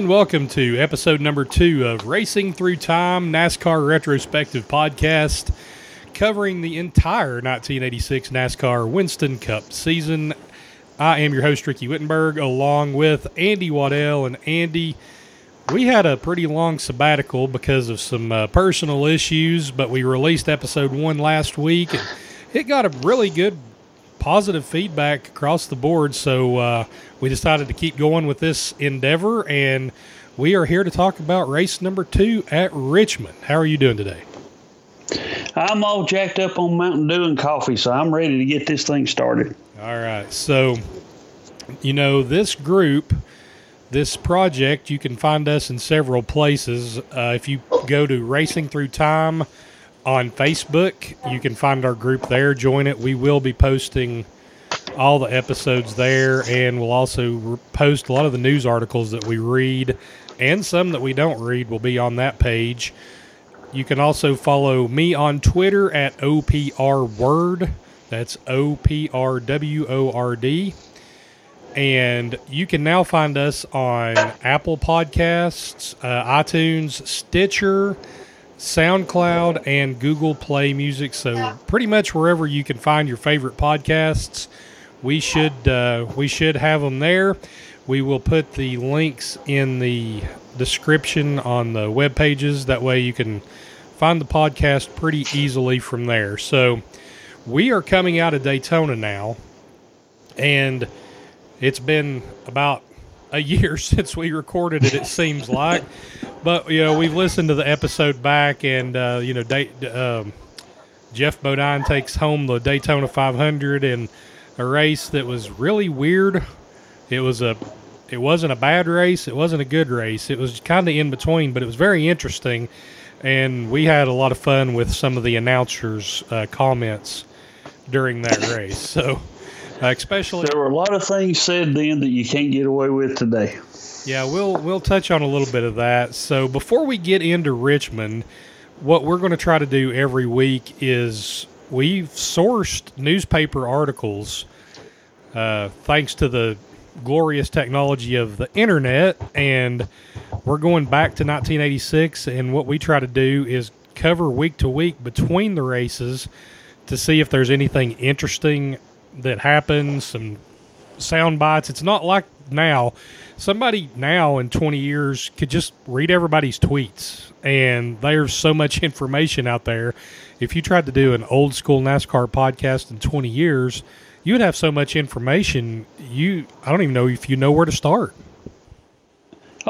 And welcome to episode number two of Racing Through Time NASCAR Retrospective Podcast, covering the entire 1986 NASCAR Winston Cup season. I am your host, Ricky Wittenberg, along with Andy Waddell. And Andy, we had a pretty long sabbatical because of some uh, personal issues, but we released episode one last week. And it got a really good positive feedback across the board. So uh, we decided to keep going with this endeavor, and we are here to talk about race number two at Richmond. How are you doing today? I'm all jacked up on Mountain Dew and coffee, so I'm ready to get this thing started. All right. So, you know, this group, this project, you can find us in several places. Uh, if you go to Racing Through Time on Facebook. You can find our group there. Join it. We will be posting all the episodes there, and we'll also post a lot of the news articles that we read and some that we don't read will be on that page. You can also follow me on Twitter at OPR Word. That's O P R W O R D. And you can now find us on Apple Podcasts, uh, iTunes, Stitcher, SoundCloud, and Google Play Music. So pretty much wherever you can find your favorite podcasts, we should uh, we should have them there. We will put the links in the description on the web pages. That way you can find the podcast pretty easily from there. So we are coming out of Daytona now, and it's been about a year since we recorded it. It seems like, but you know we've listened to the episode back, and uh, you know Day, um, Geoff Bodine takes home the Daytona 500 and a race that was really weird. It was a it wasn't a bad race. It wasn't a good race. It was kind of in between, but it was very interesting. And we had a lot of fun with some of the announcers' uh, comments during that race. So, uh, especially there were a lot of things said then that you can't get away with today. Yeah, we'll we'll touch on a little bit of that. So before we get into Richmond, what we're going to try to do every week is we've sourced newspaper articles, uh, thanks to the glorious technology of the internet, and we're going back to 1986. And what we try to do is cover week to week between the races to see if there's anything interesting that happens, some sound bites. It's not like now. Somebody now in 20 years could just read everybody's tweets, and there's so much information out there. If you tried to do an old school NASCAR podcast in 20 years, you would have so much information. You, I don't even know if you know where to start.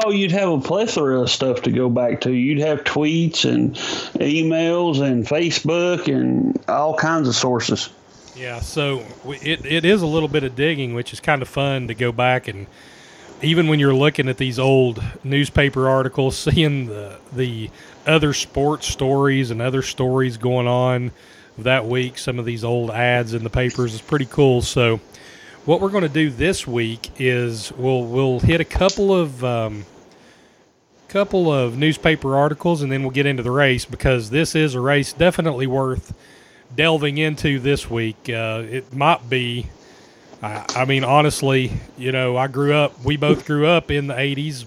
Oh, you'd have a plethora of stuff to go back to. You'd have tweets and emails and Facebook and all kinds of sources. Yeah, so it, it is a little bit of digging, which is kind of fun to go back and even when you're looking at these old newspaper articles, seeing the the other sports stories and other stories going on that week, some of these old ads in the papers is pretty cool. So, what we're going to do this week is we'll we'll hit a couple of um, couple of newspaper articles, and then we'll get into the race because this is a race definitely worth delving into this week. Uh, it might be. I, I mean, honestly, you know, I grew up. We both grew up in the '80s,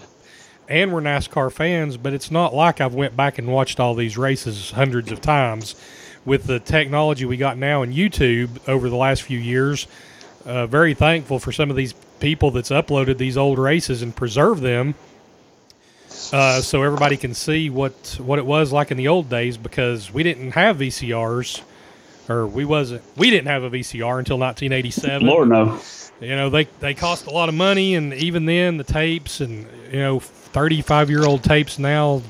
and we're NASCAR fans. But it's not like I've went back and watched all these races hundreds of times. With the technology we got now in YouTube over the last few years, uh, very thankful for some of these people that's uploaded these old races and preserved them, uh, so everybody can see what what it was like in the old days. Because we didn't have VCRs or we wasn't we didn't have a VCR until 1987. Lord no. You know they they cost a lot of money, and even then the tapes and you know 35 year old tapes now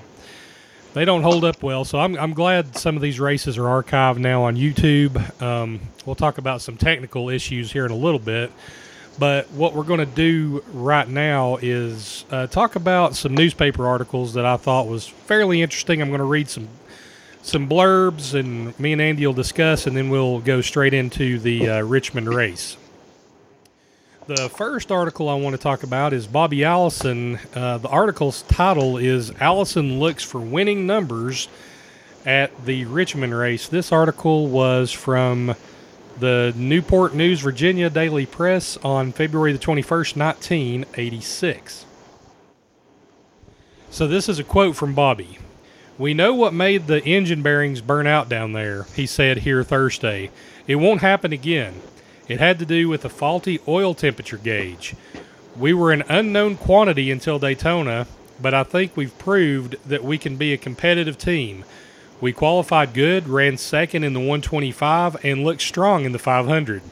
they don't hold up well. So I'm I'm glad some of these races are archived now on YouTube. Um, we'll talk about some technical issues here in a little bit. But what we're going to do right now is uh, talk about some newspaper articles that I thought was fairly interesting. I'm going to read some some blurbs, and me and Andy will discuss, and then we'll go straight into the uh, Richmond race. The first article I want to talk about is Bobby Allison. Uh, the article's title is Allison Looks for Winning Numbers at the Richmond race. This article was from the Newport News, Virginia Daily Press on February the 21st, 1986. So this is a quote from Bobby. We know what made the engine bearings burn out down there, he said here Thursday. It won't happen again. It had to do with a faulty oil temperature gauge. We were an unknown quantity until Daytona, but I think we've proved that we can be a competitive team. We qualified good, ran second in the 125, and looked strong in the 500.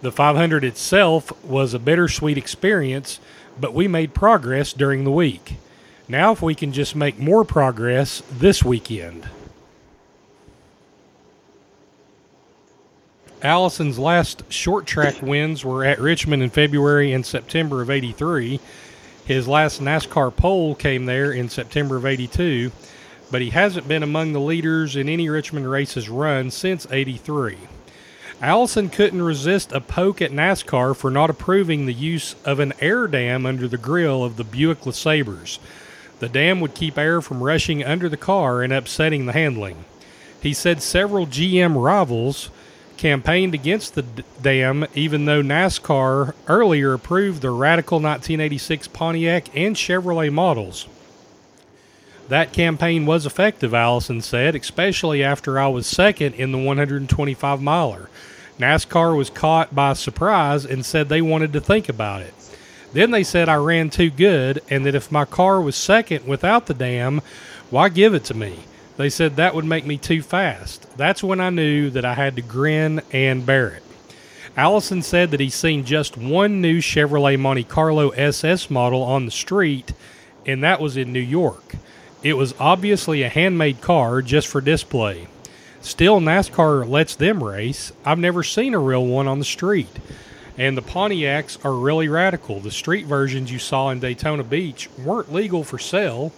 The 500 itself was a bittersweet experience, but we made progress during the week. Now, if we can just make more progress this weekend. Allison's last short track wins were at Richmond in February and September of 83. His last NASCAR pole came there in September of 82, but he hasn't been among the leaders in any Richmond races run since 83. Allison couldn't resist a poke at NASCAR for not approving the use of an air dam under the grill of the Buick LeSabres. The dam would keep air from rushing under the car and upsetting the handling. He said several GM rivals campaigned against the dam, even though NASCAR earlier approved the radical 1986 Pontiac and Chevrolet models. That campaign was effective, Allison said, especially after I was second in the 125 miler. NASCAR was caught by surprise and said they wanted to think about it. Then they said I ran too good and that if my car was second without the dam, why give it to me? They said that would make me too fast. That's when I knew that I had to grin and bear it. Allison said that he's seen just one new Chevrolet Monte Carlo SS model on the street, and that was in New York. It was obviously a handmade car just for display. Still, NASCAR lets them race. I've never seen a real one on the street. And the Pontiacs are really radical. The street versions you saw in Daytona Beach weren't legal for sale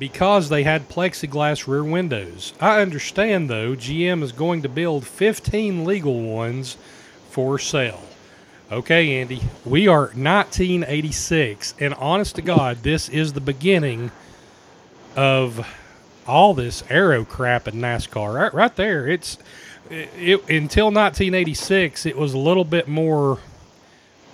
because they had plexiglass rear windows. I understand, though, GM is going to build 15 legal ones for sale. Okay, Andy, we are 1986, and honest to God, this is the beginning of all this aero crap in NASCAR. Right, right there, it's it, until 1986, it was a little bit more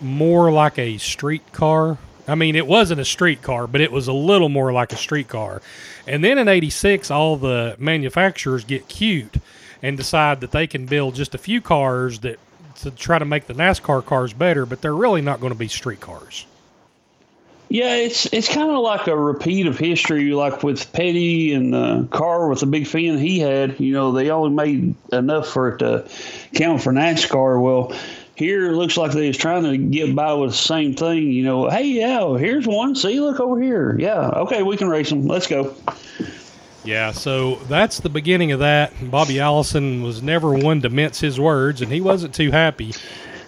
more like a street car. I mean, it wasn't a street car, but it was a little more like a street car. And then in 86, all the manufacturers get cute and decide that they can build just a few cars that to try to make the NASCAR cars better, but they're really not going to be street cars. Yeah, it's it's kind of like a repeat of history, like with Petty and the car with the big fin he had. You know, they only made enough for it to count for NASCAR. Well, here it looks like they was trying to get by with the same thing. You know, hey, yeah, here's one. See, look over here. Yeah, okay, we can race them. Let's go. Yeah, so that's the beginning of that. Bobby Allison was never one to mince his words, and he wasn't too happy.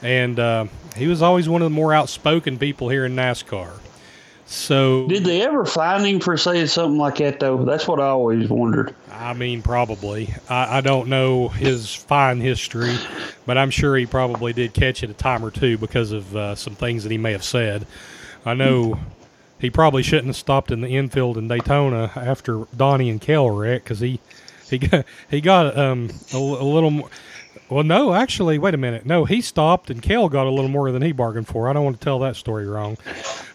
And uh, he was always one of the more outspoken people here in NASCAR. So Did they ever find him for saying something like that though? That's what I always wondered. I mean, probably. I, I don't know his fine history, but I'm sure he probably did catch it a time or two because of uh, some things that he may have said. I know he probably shouldn't have stopped in the infield in Daytona after Donnie and Cale wrecked because he he got he got um, a, a little more. Well, no, actually, wait a minute. No, he stopped and Cale got a little more than he bargained for. I don't want to tell that story wrong.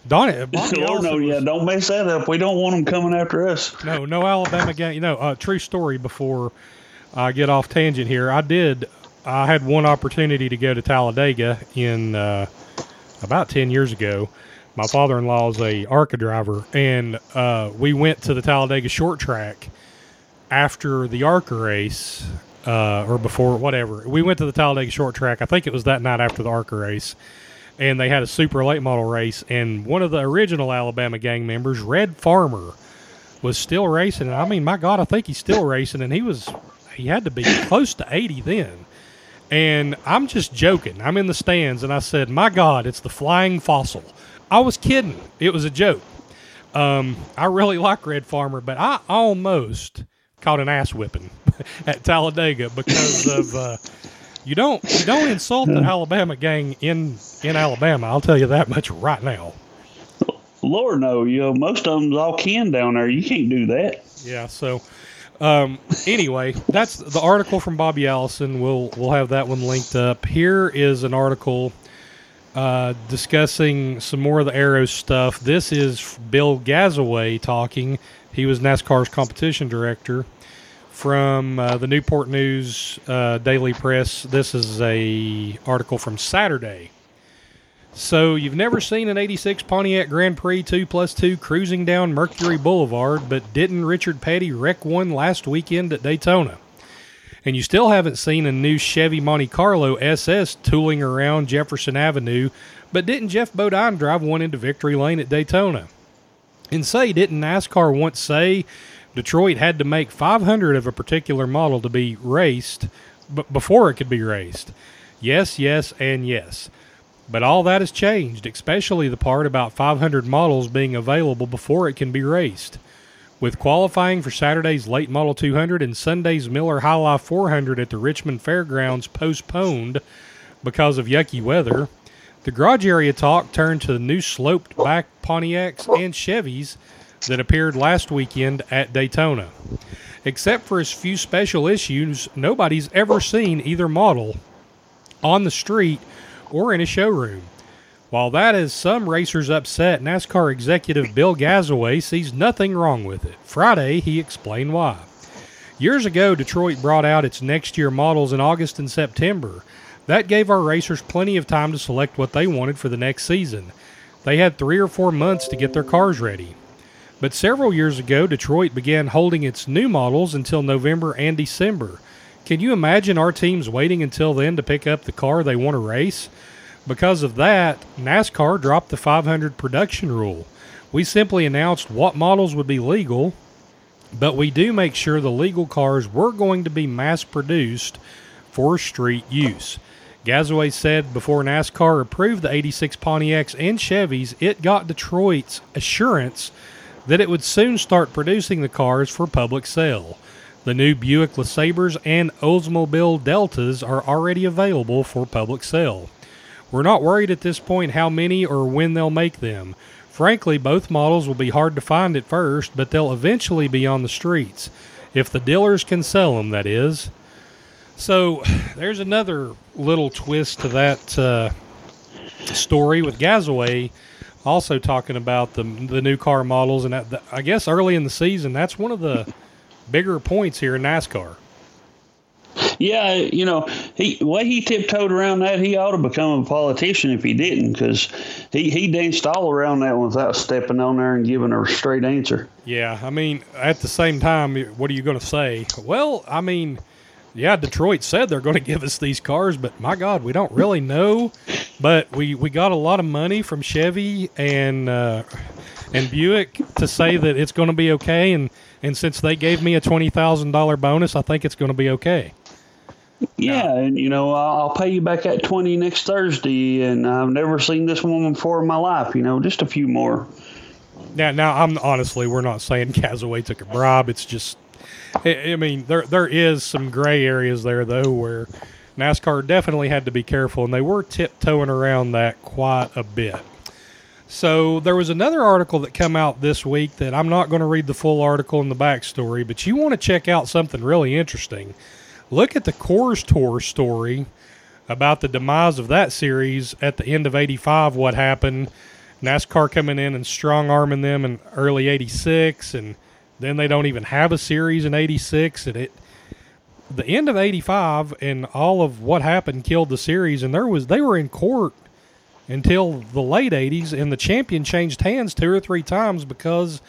Donnie, Oh no, yeah, don't mess that up. We don't want them coming after us. no, no Alabama game. You know, uh, true story. Before I get off tangent here, I did. I had one opportunity to go to Talladega in uh, about ten years ago. My father-in-law is a ARCA driver, and uh, we went to the Talladega short track after the ARCA race, uh, or before, whatever. We went to the Talladega short track. I think it was that night after the ARCA race, and they had a super late model race. And one of the original Alabama gang members, Red Farmer, was still racing. And I mean, my God, I think he's still racing. And he was, he had to be close to 80 then. And I'm just joking. I'm in the stands, and I said, "My God, it's the flying fossil." I was kidding. It was a joke. Um, I really like Red Farmer, but I almost caught an ass whipping at Talladega because of uh, you don't you don't insult the Alabama gang in in Alabama. I'll tell you that much right now. Lord no, you know, most of them's all kin down there. You can't do that. Yeah. So um, anyway, that's the article from Bobby Allison. We'll we'll have that one linked up. Here is an article uh, discussing some more of the aero stuff. This is Bill Gazaway talking. He was NASCAR's competition director from uh, the Newport News uh, Daily Press. This is a article from Saturday. So you've never seen an 86 Pontiac Grand Prix 2 plus 2 cruising down Mercury Boulevard, but didn't Richard Petty wreck one last weekend at Daytona? And you still haven't seen a new Chevy Monte Carlo SS tooling around Jefferson Avenue, but didn't Geoff Bodine drive one into victory lane at Daytona? And say, didn't NASCAR once say Detroit had to make 500 of a particular model to be raced b- before it could be raced? Yes, yes, and yes. But all that has changed, especially the part about 500 models being available before it can be raced. With qualifying for Saturday's late Model 200 and Sunday's Miller High Life 400 at the Richmond Fairgrounds postponed because of yucky weather, the garage area talk turned to the new sloped back Pontiacs and Chevys that appeared last weekend at Daytona. Except for a few special issues, nobody's ever seen either model on the street or in a showroom. While that has some racers upset, NASCAR executive Bill Gazaway sees nothing wrong with it. Friday, he explained why. Years ago, Detroit brought out its next year models in August and September. That gave our racers plenty of time to select what they wanted for the next season. They had three or four months to get their cars ready. But several years ago, Detroit began holding its new models until November and December. Can you imagine our teams waiting until then to pick up the car they want to race? Because of that, NASCAR dropped the 500 production rule. We simply announced what models would be legal, but we do make sure the legal cars were going to be mass produced for street use. Gazaway said before NASCAR approved the 86 Pontiacs and Chevys, it got Detroit's assurance that it would soon start producing the cars for public sale. The new Buick LeSabres and Oldsmobile Deltas are already available for public sale. We're not worried at this point how many or when they'll make them. Frankly, both models will be hard to find at first, but they'll eventually be on the streets. If the dealers can sell them, that is. So, there's another little twist to that uh, story with Gazaway also talking about the the new car models, and that, I guess early in the season, that's one of the bigger points here in NASCAR. Yeah, you know, he way he tiptoed around that, he ought to become a politician if he didn't, because he he danced all around that without stepping on there and giving a straight answer. Yeah, I mean, at the same time, what are you going to say? Well, I mean, yeah, Detroit said they're going to give us these cars, but my God, we don't really know. But we we got a lot of money from Chevy and uh, and Buick to say that it's going to be okay, and and since they gave me a twenty thousand dollar bonus, I think it's going to be okay. Yeah, and you know, I'll pay you back at twenty next Thursday, and I've never seen this woman before in my life. You know, just a few more. Now, now, I'm honestly, we're not saying Gazaway took a bribe. It's just, I, mean, there there is some gray areas there though, where NASCAR definitely had to be careful, and they were tiptoeing around that quite a bit. So there was another article that came out this week that I'm not going to read the full article and the backstory, but you want to check out something really interesting. Look at the Coors Tour story about the demise of that series at the end of 85, what happened. NASCAR coming in and strong arming them in early 86, and then they don't even have a series in 86. And it, the end of 85 and all of what happened killed the series, and there was they were in court until the late 80s, and the champion changed hands two or three times because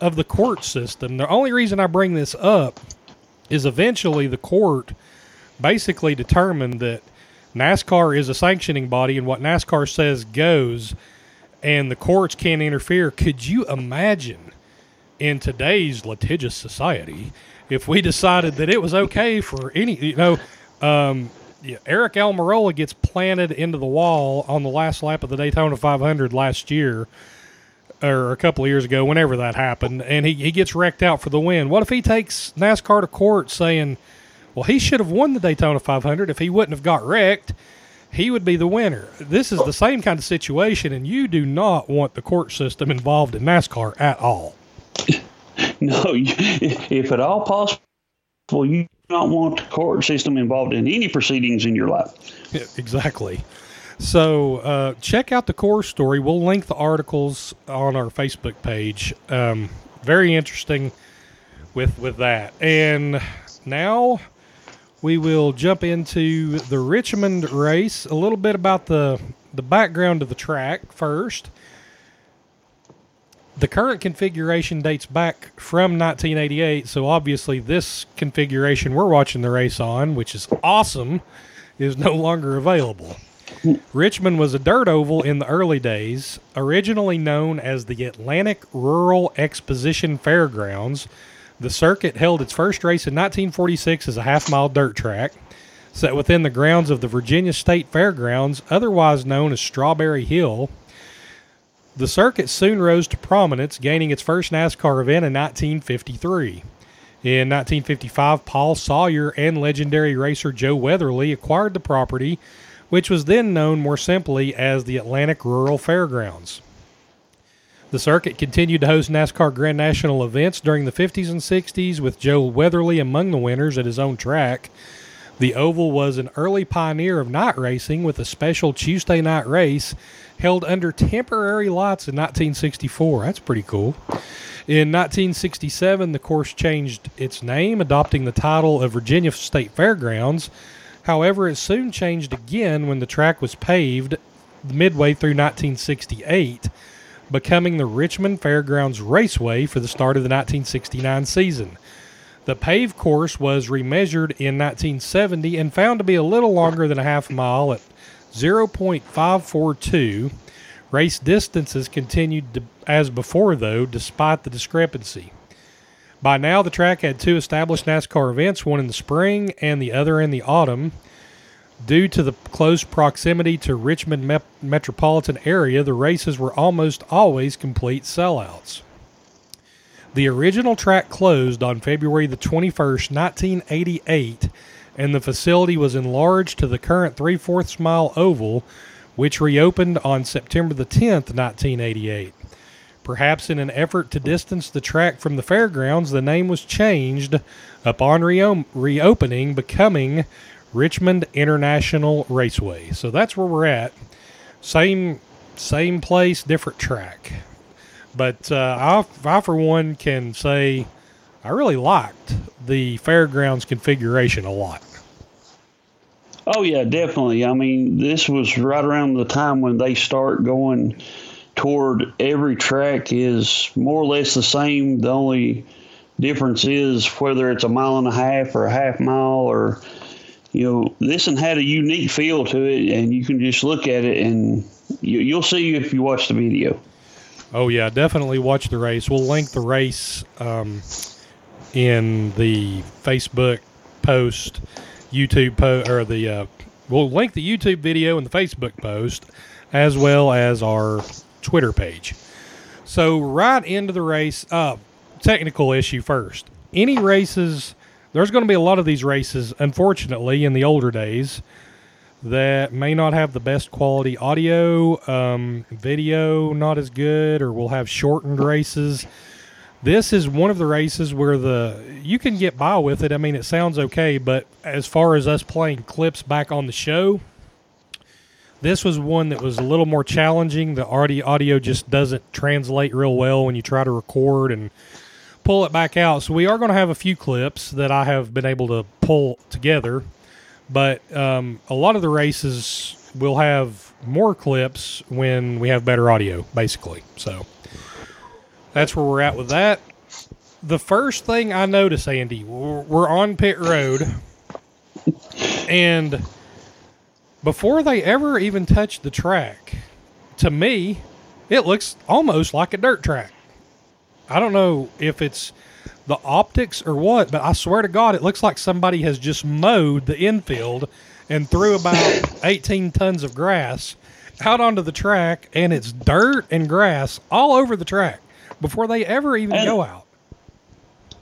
of the court system. The only reason I bring this up is eventually the court basically determined that NASCAR is a sanctioning body and what NASCAR says goes, and the courts can't interfere. Could you imagine in today's litigious society if we decided that it was okay for any, you know, um, yeah, Aric Almirola gets planted into the wall on the last lap of the Daytona 500 last year, or a couple of years ago, whenever that happened, and he, he gets wrecked out for the win. What if he takes NASCAR to court saying, well, he should have won the Daytona 500 if he wouldn't have got wrecked? He would be the winner. This is the same kind of situation, and you do not want the court system involved in NASCAR at all. No, if at all possible, you do not want the court system involved in any proceedings in your life. Yeah, exactly. So uh, check out the Coors story. We'll link the articles on our Facebook page. Um, very interesting with with that. And now we will jump into the Richmond race. A little bit about the the background of the track first. The current configuration dates back from 1988, so obviously this configuration we're watching the race on, which is awesome, is no longer available. Richmond was a dirt oval in the early days, originally known as the Atlantic Rural Exposition Fairgrounds. The circuit held its first race in 1946 as a half mile dirt track, set within the grounds of the Virginia State Fairgrounds, otherwise known as Strawberry Hill. The circuit soon rose to prominence, gaining its first NASCAR event in 1953. In 1955, Paul Sawyer and legendary racer Joe Weatherly acquired the property which was then known more simply as the Atlantic Rural Fairgrounds. The circuit continued to host NASCAR Grand National events during the 50s and 60s, with Joe Weatherly among the winners at his own track. The Oval was an early pioneer of night racing with a special Tuesday night race held under temporary lights in 1964. That's pretty cool. In 1967, the course changed its name, adopting the title of Virginia State Fairgrounds However, it soon changed again when the track was paved midway through 1968, becoming the Richmond Fairgrounds Raceway for the start of the 1969 season. The paved course was remeasured in 1970 and found to be a little longer than a half mile at 0.542. Race distances continued to, as before, though, despite the discrepancy. By now, the track had two established NASCAR events, one in the spring and the other in the autumn. Due to the close proximity to Richmond me- metropolitan area, the races were almost always complete sellouts. The original track closed on February the 21st, 1988, and the facility was enlarged to the current three fourths mile oval, which reopened on September the 10th, 1988. Perhaps in an effort to distance the track from the fairgrounds, the name was changed upon reo- reopening, becoming Richmond International Raceway. So that's where we're at. Same same place, different track. But uh, I, I, for one, can say I really liked the fairgrounds configuration a lot. Oh yeah, definitely. I mean, this was right around the time when they start going toward every track is more or less the same. The only difference is whether it's a mile and a half or a half mile or you know this one had a unique feel to it and you can just look at it and you, will see if you watch the video oh yeah definitely watch the race we'll link the race um, in the facebook post youtube post or the uh, we'll link the youtube video and the facebook post as well as our Twitter page. So right into the race, uh, technical issue first. Any races, there's going to be a lot of these races, unfortunately, in the older days that may not have the best quality audio, um, video not as good, or will have shortened races. This is one of the races where the you can get by with it. I mean, it sounds okay, but as far as us playing clips back on the show, this was one that was a little more challenging. The audio audio just doesn't translate real well when you try to record and pull it back out. So we are going to have a few clips that I have been able to pull together, but um, a lot of the races will have more clips when we have better audio, basically. So that's where we're at with that. The first thing I notice, Andy, we're on pit road, and before they ever even touch the track, to me, it looks almost like a dirt track. I don't know if it's the optics or what, but I swear to God, it looks like somebody has just mowed the infield and threw about 18 tons of grass out onto the track, and it's dirt and grass all over the track before they ever even and, go out.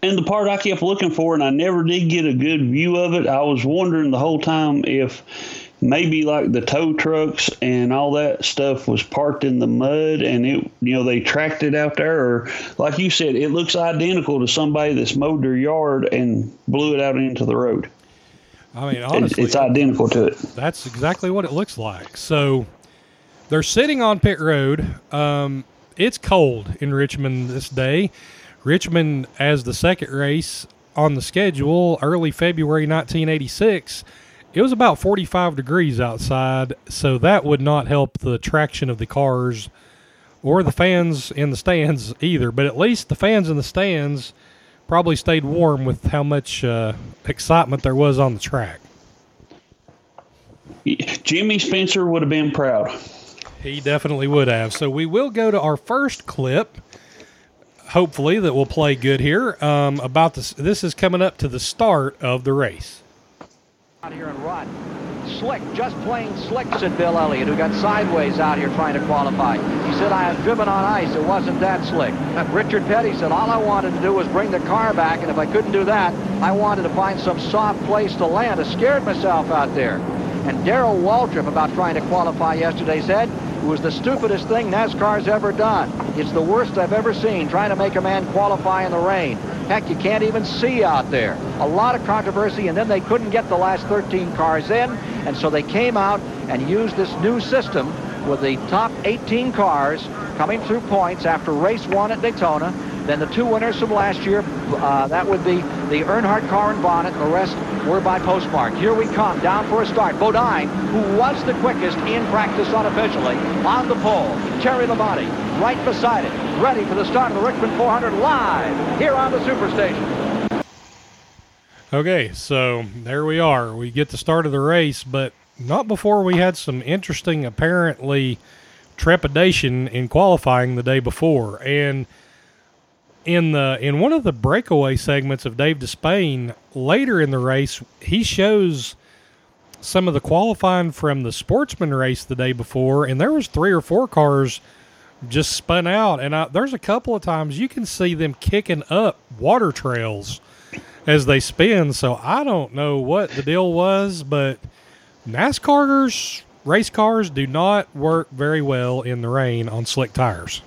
And the part I kept looking for, and I never did get a good view of it, I was wondering the whole time if maybe like the tow trucks and all that stuff was parked in the mud and it you know they tracked it out there or like you said it looks identical to somebody that's mowed their yard and blew it out into the road I mean, honestly, it's identical to it. That's exactly what it looks like. So they're sitting on pit road. Um, it's cold in Richmond this day. Richmond, as the second race on the schedule, early February 1986, it was about 45 degrees outside, so that would not help the traction of the cars or the fans in the stands either. But at least the fans in the stands probably stayed warm with how much uh, excitement there was on the track. Jimmy Spencer would have been proud. He definitely would have. So we will go to our first clip. Hopefully that will play good here. Um, about this, this is coming up to the start of the race. Out here and run. Slick, just plain slick, said Bill Elliott, who got sideways out here trying to qualify. He said, I have driven on ice. It wasn't that slick. Richard Petty said, all I wanted to do was bring the car back, and if I couldn't do that, I wanted to find some soft place to land. I scared myself out there. And Darrell Waltrip, about trying to qualify yesterday, said, it was the stupidest thing NASCAR's ever done. It's the worst I've ever seen, trying to make a man qualify in the rain. Heck, you can't even see out there. A lot of controversy, and then they couldn't get the last 13 cars in, and so they came out and used this new system with the top 18 cars coming through points after race one at Daytona. Then the two winners from last year, uh, that would be the Earnhardt car and Bonnett, the rest were by postmark. Here we come, down for a start. Bodine, who was the quickest in practice unofficially, on the pole. Terry Labonte, right beside it, ready for the start of the Richmond 400 live here on the Superstation. Okay, so there we are. We get the start of the race, but not before we had some interesting, apparently, trepidation in qualifying the day before. And in the in one of the breakaway segments of Dave Despain later in the race, he shows some of the qualifying from the sportsman race the day before, and there was three or four cars just spun out, and I, there's a couple of times you can see them kicking up water trails as they spin. So I don't know what the deal was, but NASCAR's race cars do not work very well in the rain on slick tires.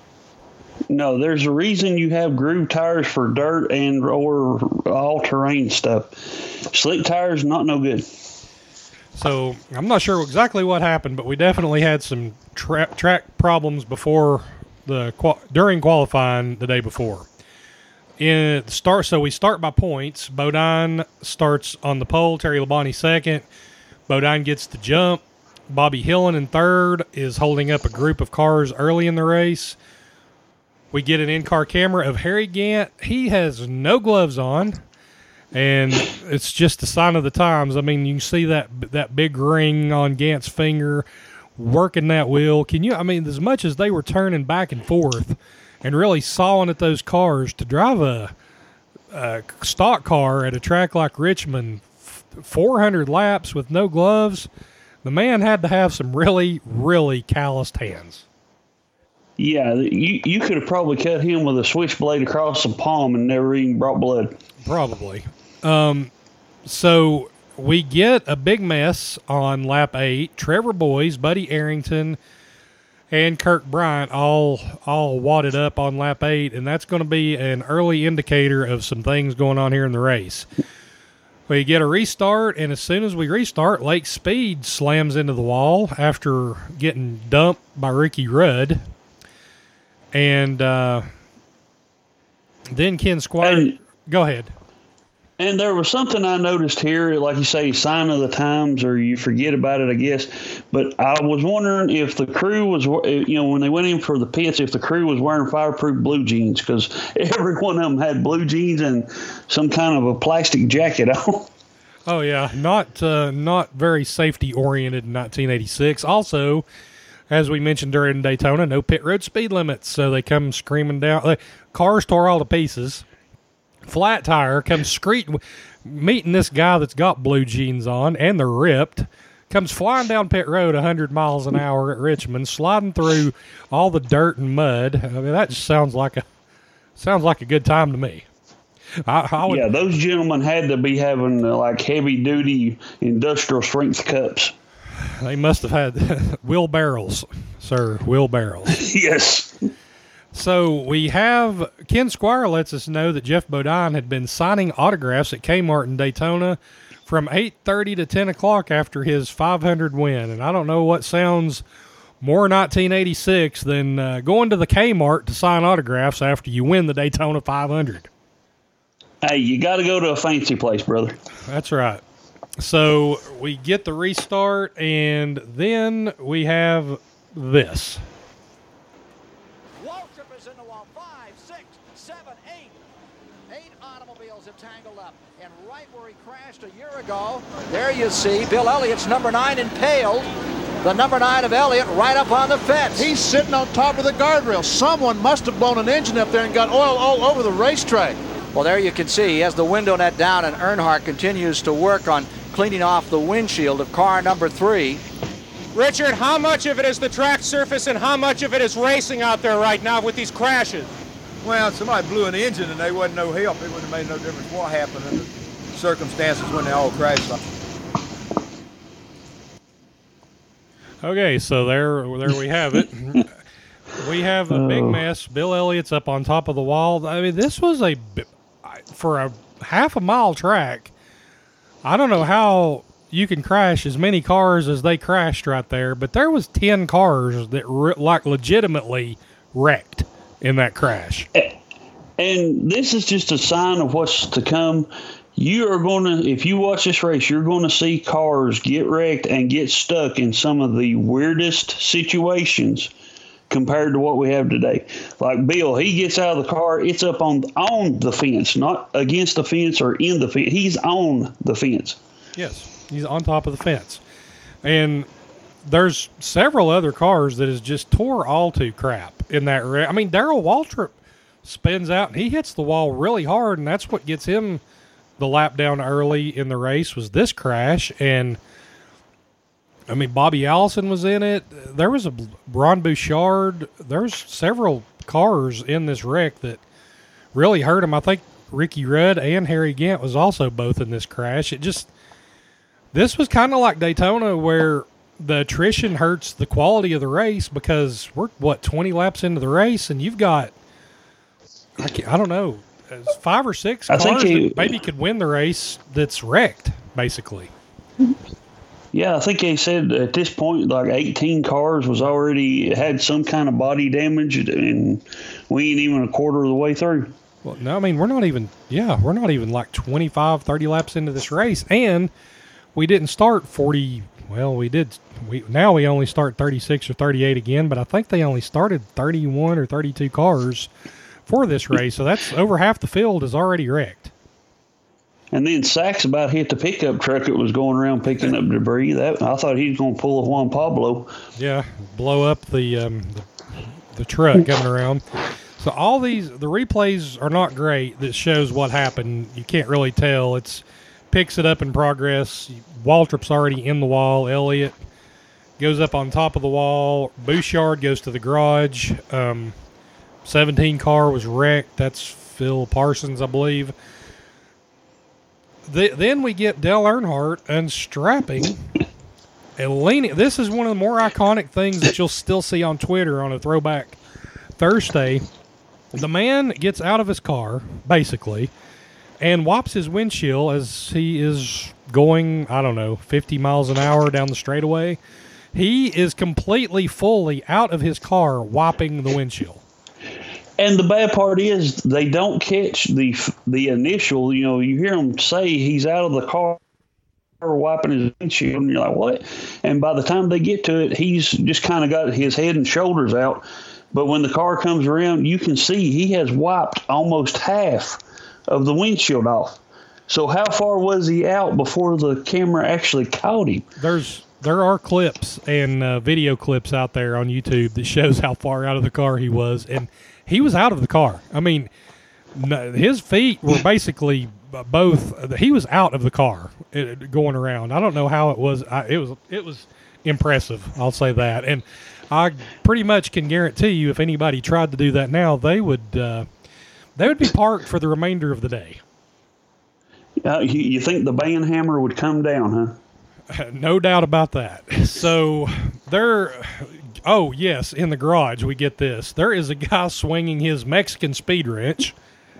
No, there's a reason you have groove tires for dirt and or all terrain stuff. Slick tires, not no good. So I'm not sure exactly what happened, but we definitely had some tra- track problems before the during qualifying the day before. In start, so we start by points. Bodine starts on the pole. Terry Labonte second. Bodine gets the jump. Bobby Hillin in third is holding up a group of cars early in the race. We get an in-car camera of Harry Gant. He has no gloves on, and it's just a sign of the times. I mean, you can see that that big ring on Gant's finger, working that wheel. Can you? I mean, as much as they were turning back and forth, and really sawing at those cars to drive a, a stock car at a track like Richmond, 400 laps with no gloves. The man had to have some really, really calloused hands. Yeah, you you could have probably cut him with a switchblade across the palm and never even brought blood. Probably. Um, so we get a big mess on lap eight. Trevor Boys, Buddy Arrington, and Kirk Bryant all all wadded up on lap eight, and that's going to be an early indicator of some things going on here in the race. We get a restart, and as soon as we restart, Lake Speed slams into the wall after getting dumped by Ricky Rudd and uh, then Ken Squier. And, go ahead. And there was something I noticed here, like you say, sign of the times, or you forget about it, I guess. But I was wondering if the crew was, you know, when they went in for the pits, if the crew was wearing fireproof blue jeans, because every one of them had blue jeans and some kind of a plastic jacket on. Oh yeah, not uh, not very safety oriented in 1986. Also, as we mentioned during Daytona, no pit road speed limits. So they come screaming down. The cars tore all to pieces. Flat tire comes screeching, meeting this guy that's got blue jeans on and they're ripped. Comes flying down pit road 100 miles an hour at Richmond, sliding through all the dirt and mud. I mean, that just sounds like a sounds like a good time to me. I, I would, yeah, those gentlemen had to be having uh, like heavy duty industrial strength cups. They must have had wheelbarrows, sir, wheelbarrows. yes. So we have Ken Squier lets us know that Geoff Bodine had been signing autographs at Kmart in Daytona from 8.30 to 10 o'clock after his 500 win. And I don't know what sounds more 1986 than uh, going to the Kmart to sign autographs after you win the Daytona 500. Hey, you got to go to a fancy place, brother. That's right. So we get the restart, and then we have this. Waltrip is in the wall. Five, six, seven, eight. Eight automobiles have tangled up. And right where he crashed a year ago, there you see Bill Elliott's number nine impaled. The number nine of Elliott right up on the fence. He's sitting on top of the guardrail. Someone must have blown an engine up there and got oil all over the racetrack. Well, there you can see he has the window net down, and Earnhardt continues to work on cleaning off the windshield of car number three. Richard, how much of it is the track surface and how much of it is racing out there right now with these crashes? Well, somebody blew an engine and they wasn't no help. It would have made no difference what happened in the circumstances when they all crashed. Okay, so there, there we have it. we have a big oh. mess. Bill Elliott's up on top of the wall. I mean, this was a for a half a mile track. I don't know how you can crash as many cars as they crashed right there, but there was ten cars that re- like legitimately wrecked in that crash. And this is just a sign of what's to come. You are going to, if you watch this race, you're going to see cars get wrecked and get stuck in some of the weirdest situations compared to what we have today. Like Bill, he gets out of the car, it's up on on the fence, not against the fence or in the fence. He's on the fence. Yes, he's on top of the fence, and there's several other cars that is just tore all to crap in that. I mean, Darrell Waltrip spins out and he hits the wall really hard, and that's what gets him the lap down early in the race. Was this crash and. I mean, Bobby Allison was in it. There was a Ron Bouchard. There's several cars in this wreck that really hurt him. I think Ricky Rudd and Harry Gant was also both in this crash. It just this was kind of like Daytona where the attrition hurts the quality of the race because we're what 20 laps into the race and you've got I, I don't know uh, five or six I cars think that maybe could win the race that's wrecked basically. Yeah, I think they said at this point like 18 cars was already had some kind of body damage, and we ain't even a quarter of the way through. Well, no, I mean, we're not even, yeah, we're not even like 25, 30 laps into this race. And we didn't start 40. Well, we did. We Now we only start 36 or 38 again, but I think they only started 31 or 32 cars for this race. So that's over half the field is already wrecked. And then Sacks about hit the pickup truck that was going around picking up debris. That I thought he was going to pull a Juan Pablo. Yeah, blow up the, um, the, the truck coming around. So all these, the replays are not great that shows what happened. You can't really tell. It's picks it up in progress. Waltrip's already in the wall. Elliott goes up on top of the wall. Bouchard goes to the garage. Um, 17 car was wrecked. That's Phil Parsons, I believe. The, then we get Dale Earnhardt unstrapping and leaning. This is one of the more iconic things that you'll still see on Twitter on a throwback Thursday. The man gets out of his car, basically, and whops his windshield as he is going, I don't know, 50 miles an hour down the straightaway. He is completely, fully out of his car, whopping the windshield. And the bad part is they don't catch the the initial. You know, you hear them say he's out of the car wiping his windshield, and you're like, what? And by the time they get to it, he's just kind of got his head and shoulders out. But when the car comes around, you can see he has wiped almost half of the windshield off. So how far was he out before the camera actually caught him? There's there are clips and uh, video clips out there on YouTube that shows how far out of the car he was, and he was out of the car. I mean, no, his feet were basically both. He was out of the car uh, going around. I don't know how it was. I, it was it was impressive. I'll say that, and I pretty much can guarantee you, if anybody tried to do that now, they would uh, they would be parked for the remainder of the day. Uh, you, you think the band hammer would come down, huh? No doubt about that. So there, oh yes, in the garage we get this. There is a guy swinging his Mexican speed wrench,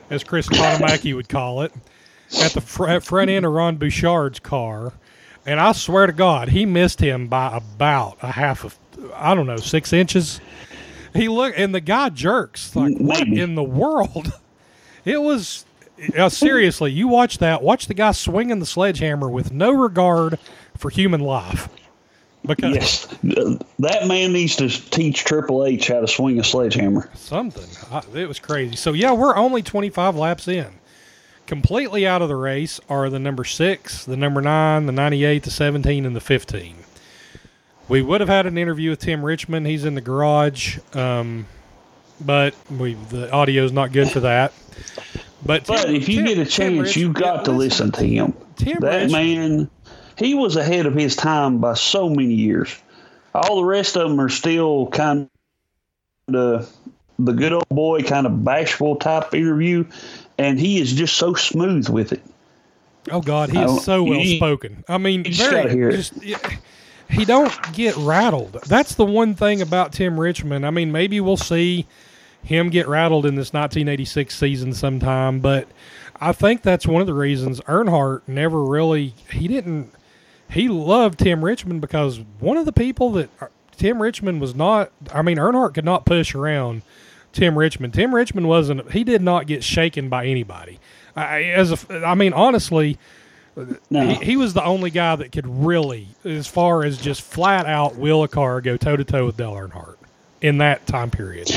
as Chris Economaki would call it, at the fr- front end of Ron Bouchard's car, and I swear to God, he missed him by about a half of, I don't know, six inches. He looked, and the guy jerks like, what in the world? It was uh, seriously. You watch that. Watch the guy swinging the sledgehammer with no regard for human life. Because Yes, that man needs to teach Triple H how to swing a sledgehammer. something, I, it was crazy. So yeah, we're only 25 laps in. Completely out of the race are the number six, the number nine, the 98, the 17, and the 15. We would have had an interview with Tim Richmond. He's in the garage, um, but we the audio's not good for that. But, But if you Tim- get a Tim chance, you Richmond- got to listen to him. Tim that Richmond- man, he was ahead of his time by so many years. All the rest of them are still kind of the good old boy, kind of bashful type interview, and he is just so smooth with it. Oh God, he is so well spoken. I mean, very just he don't get rattled. That's the one thing about Tim Richmond. I mean, maybe we'll see him get rattled in this 1986 season sometime, but I think that's one of the reasons Earnhardt never really he didn't he loved Tim Richmond because one of the people that uh, Tim Richmond was not I mean Earnhardt could not push around Tim Richmond. Tim Richmond wasn't he did not get shaken by anybody. I, as a, I mean honestly No, he, he was the only guy that could really, as far as just flat out will a car go toe to toe with Dale Earnhardt in that time period.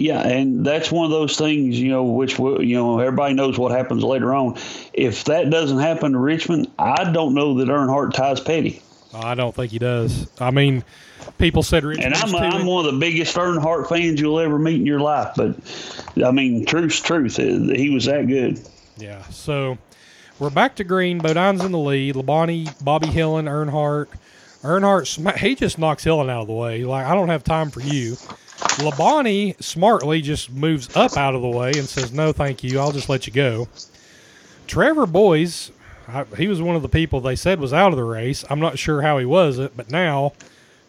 Yeah, and that's one of those things, you know, which you know everybody knows what happens later on. If that doesn't happen to Richmond, I don't know that Earnhardt ties Petty. I don't think he does. I mean, people said Richmond. And I'm, I'm one of the biggest Earnhardt fans you'll ever meet in your life. But I mean, truth's truth. uh, He was that good. Yeah. So we're back to green. Bodine's in the lead. Labonte, Bobby Hillin, Earnhardt. Earnhardt, he just knocks Hillin out of the way. Like, I don't have time for you. Labonte smartly just moves up out of the way and says, no, thank you. I'll just let you go. Trevor Boys, I, he was one of the people they said was out of the race. I'm not sure how he was it, but now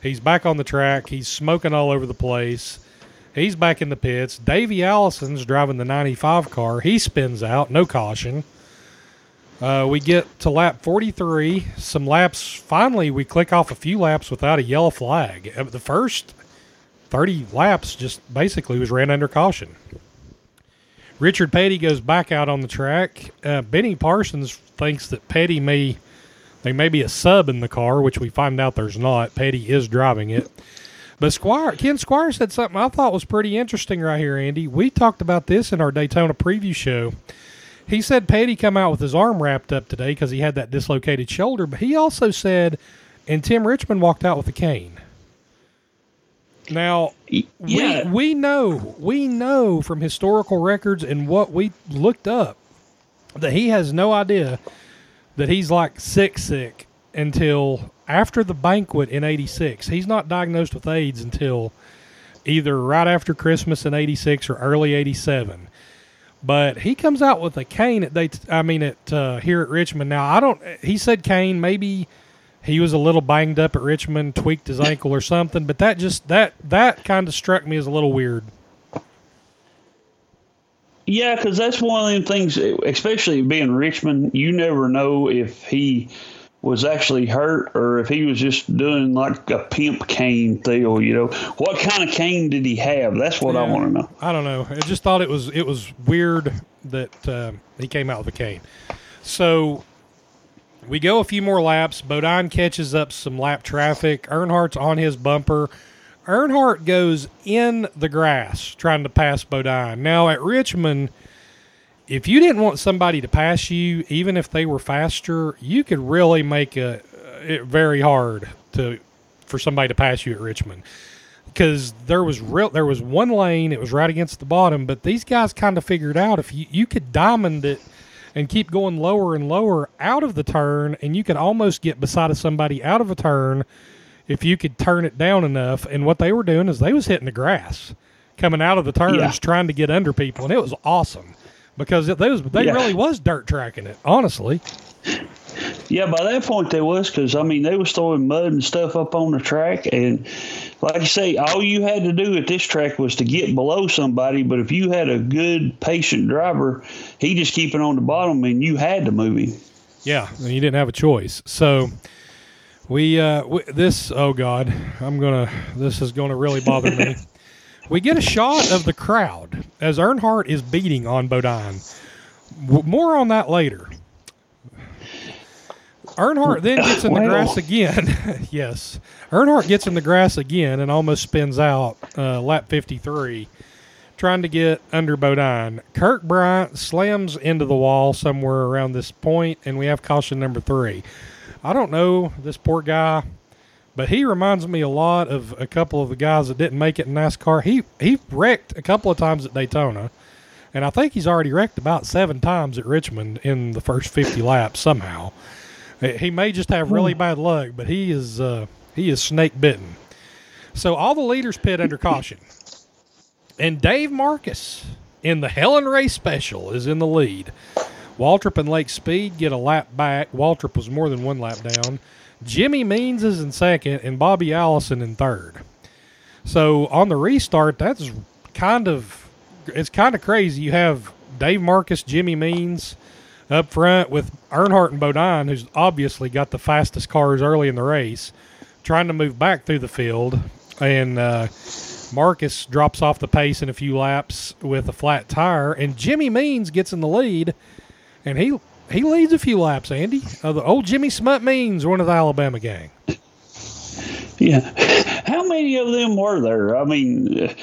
he's back on the track. He's smoking all over the place. He's back in the pits. Davey Allison's driving the 95 car. He spins out, no caution. Uh, we get to lap 43. Some laps. Finally, we click off a few laps without a yellow flag. Uh, The first 30 laps just basically was ran under caution. Richard Petty goes back out on the track. Uh, Benny Parsons thinks that Petty may they may be a sub in the car, which we find out there's not. Petty is driving it. But Squier Ken Squier said something I thought was pretty interesting right here, Andy. We talked about this in our Daytona preview show. He said Petty come out with his arm wrapped up today because he had that dislocated shoulder, but he also said, and Tim Richmond walked out with a cane. Now Yeah, we we know we know from historical records and what we looked up that he has no idea that he's like sick sick until after the banquet in 86 he's not diagnosed with aids until either right after christmas in 86 or early 87 but he comes out with a cane at they i mean at uh, here at richmond. Now i don't he said cane maybe he was a little banged up at Richmond, tweaked his ankle or something. But that just that that kind of struck me as a little weird. yeah, because that's one of them things. Especially being Richmond, you never know if he was actually hurt or if he was just doing like a pimp cane deal. You know, what kind of cane did he have? That's what I want to know. I don't know. I just thought it was it was weird that uh, he came out with a cane. So we go a few more laps. Bodine catches up some lap traffic. Earnhardt's on his bumper. Earnhardt goes in the grass trying to pass Bodine. Now at Richmond, if you didn't want somebody to pass you, even if they were faster, you could really make a, it very hard to for somebody to pass you at Richmond because there was real there was one lane it was right against the bottom but these guys kind of figured out if you, you could diamond it and keep going lower and lower out of the turn and you could almost get beside of somebody out of a turn if you could turn it down enough and what they were doing is they was hitting the grass coming out of the turns Yeah. trying to get under people and it was awesome because it, they, was, they Yeah. really was dirt tracking it honestly Yeah, by that point they was because I mean they was throwing mud and stuff up on the track, and like I say, all you had to do at this track was to get below somebody. But if you had a good patient driver, he just keeping on the bottom, and you had to move him. Yeah, and you didn't have a choice. So we, uh, we this oh god, I'm gonna this is gonna really bother me. We get a shot of the crowd as Earnhardt is beating on Bodine. More on that later. Earnhardt then gets in the grass again. yes. Earnhardt gets in the grass again and almost spins out uh, lap 53, trying to get under Bodine. Kirk Bryant slams into the wall somewhere around this point, and we have caution number three. I don't know this poor guy, but he reminds me a lot of a couple of the guys that didn't make it in NASCAR. He he wrecked a couple of times at Daytona, and I think he's already wrecked about seven times at Richmond in the first 50 laps somehow. He- may just have really bad luck, but he is uh, he is snake bitten. So all the leaders pit under caution, and Dave Marcis in the Helen Rae Special is in the lead. Waltrip and Lake Speed get a lap back. Waltrip was more than one lap down. Jimmy Means is in second, and Bobby Allison in third. So on the restart, that's kind of it's kind of crazy. You have Dave Marcis, Jimmy Means up front with Earnhardt and Bodine, who's obviously got the fastest cars early in the race, trying to move back through the field, and uh, Marcis drops off the pace in a few laps with a flat tire, and Jimmy Means gets in the lead, and he he leads a few laps. Andy, uh, the old Jimmy Smut Means, one of the Alabama gang. Yeah. How many of them were there? I mean,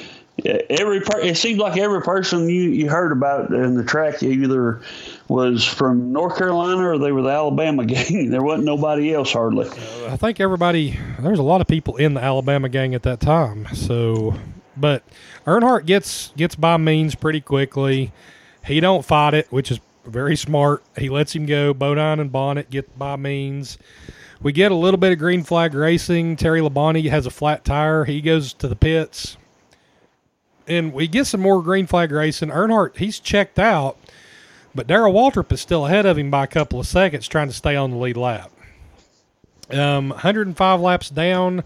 every per- it seemed like every person you, you heard about in the track either was from North Carolina or they were the Alabama gang. there wasn't nobody else hardly. I think everybody there was a lot of people in the Alabama gang at that time. So, but Earnhardt gets gets by Means pretty quickly. He don't fight it, which is very smart. He lets him go. Bodine and Bonnett get by Means. We get a little bit of green flag racing. Terry Labonte has a flat tire. He goes to the pits. And we get some more green flag racing. Earnhardt, he's checked out, but Darrell Waltrip is still ahead of him by a couple of seconds trying to stay on the lead lap. Um, 105 laps down.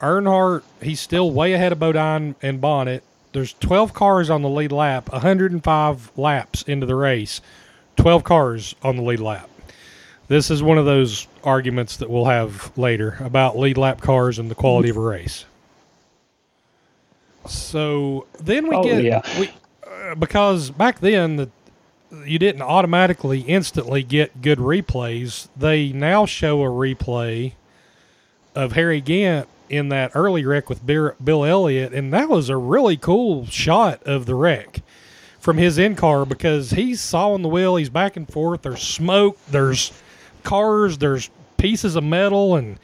Earnhardt, he's still way ahead of Bodine and Bonnett. There's 12 cars on the lead lap, 105 laps into the race, 12 cars on the lead lap. This is one of those arguments that we'll have later about lead lap cars and the quality of a race. So then we Oh, get yeah. we, uh, because back then the you didn't automatically instantly get good replays. They now show a replay of Harry Gant in that early wreck with Bill, Elliott, and that was a really cool shot of the wreck from his in car because he's sawing the wheel, he's back and forth. There's smoke, there's cars, there's pieces of metal, and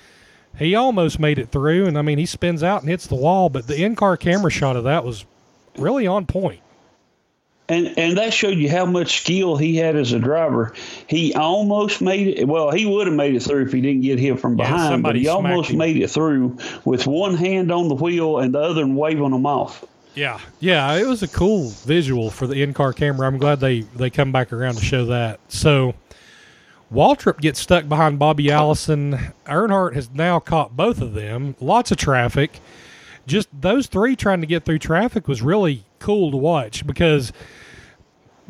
he almost made it through. And I mean, he spins out and hits the wall, but the in car camera shot of that was really on point. And and that showed you how much skill he had as a driver. He almost made it. Well, he would have made it through if he didn't get hit from behind. Yeah, but he almost him. made it through with one hand on the wheel and the other one waving them off. Yeah, yeah, it was a cool visual for the in-car camera. I'm glad they they come back around to show that. So, Waltrip gets stuck behind Bobby Allison. Earnhardt has now caught both of them. Lots of traffic. Just those three trying to get through traffic was really cool to watch because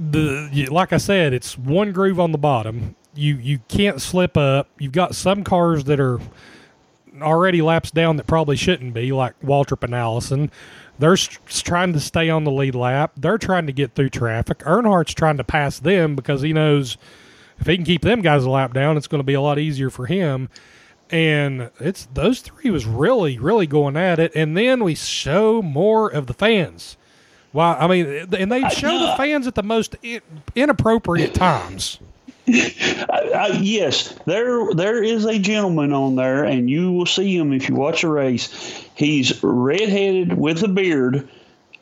the like I said, it's one groove on the bottom. You you can't slip up. You've got some cars that are already laps down that probably shouldn't be, like Waltrip and Allison. They're trying to stay on the lead lap. They're trying to get through traffic. Earnhardt's trying to pass them because he knows if he can keep them guys a lap down, it's going to be a lot easier for him. And it's those three was really, really going at it. And then we show more of the fans. Wow, I mean, and they show the fans at the most inappropriate times. I, I, yes, there there is a gentleman on there, and you will see him if you watch a race. He's redheaded with a beard.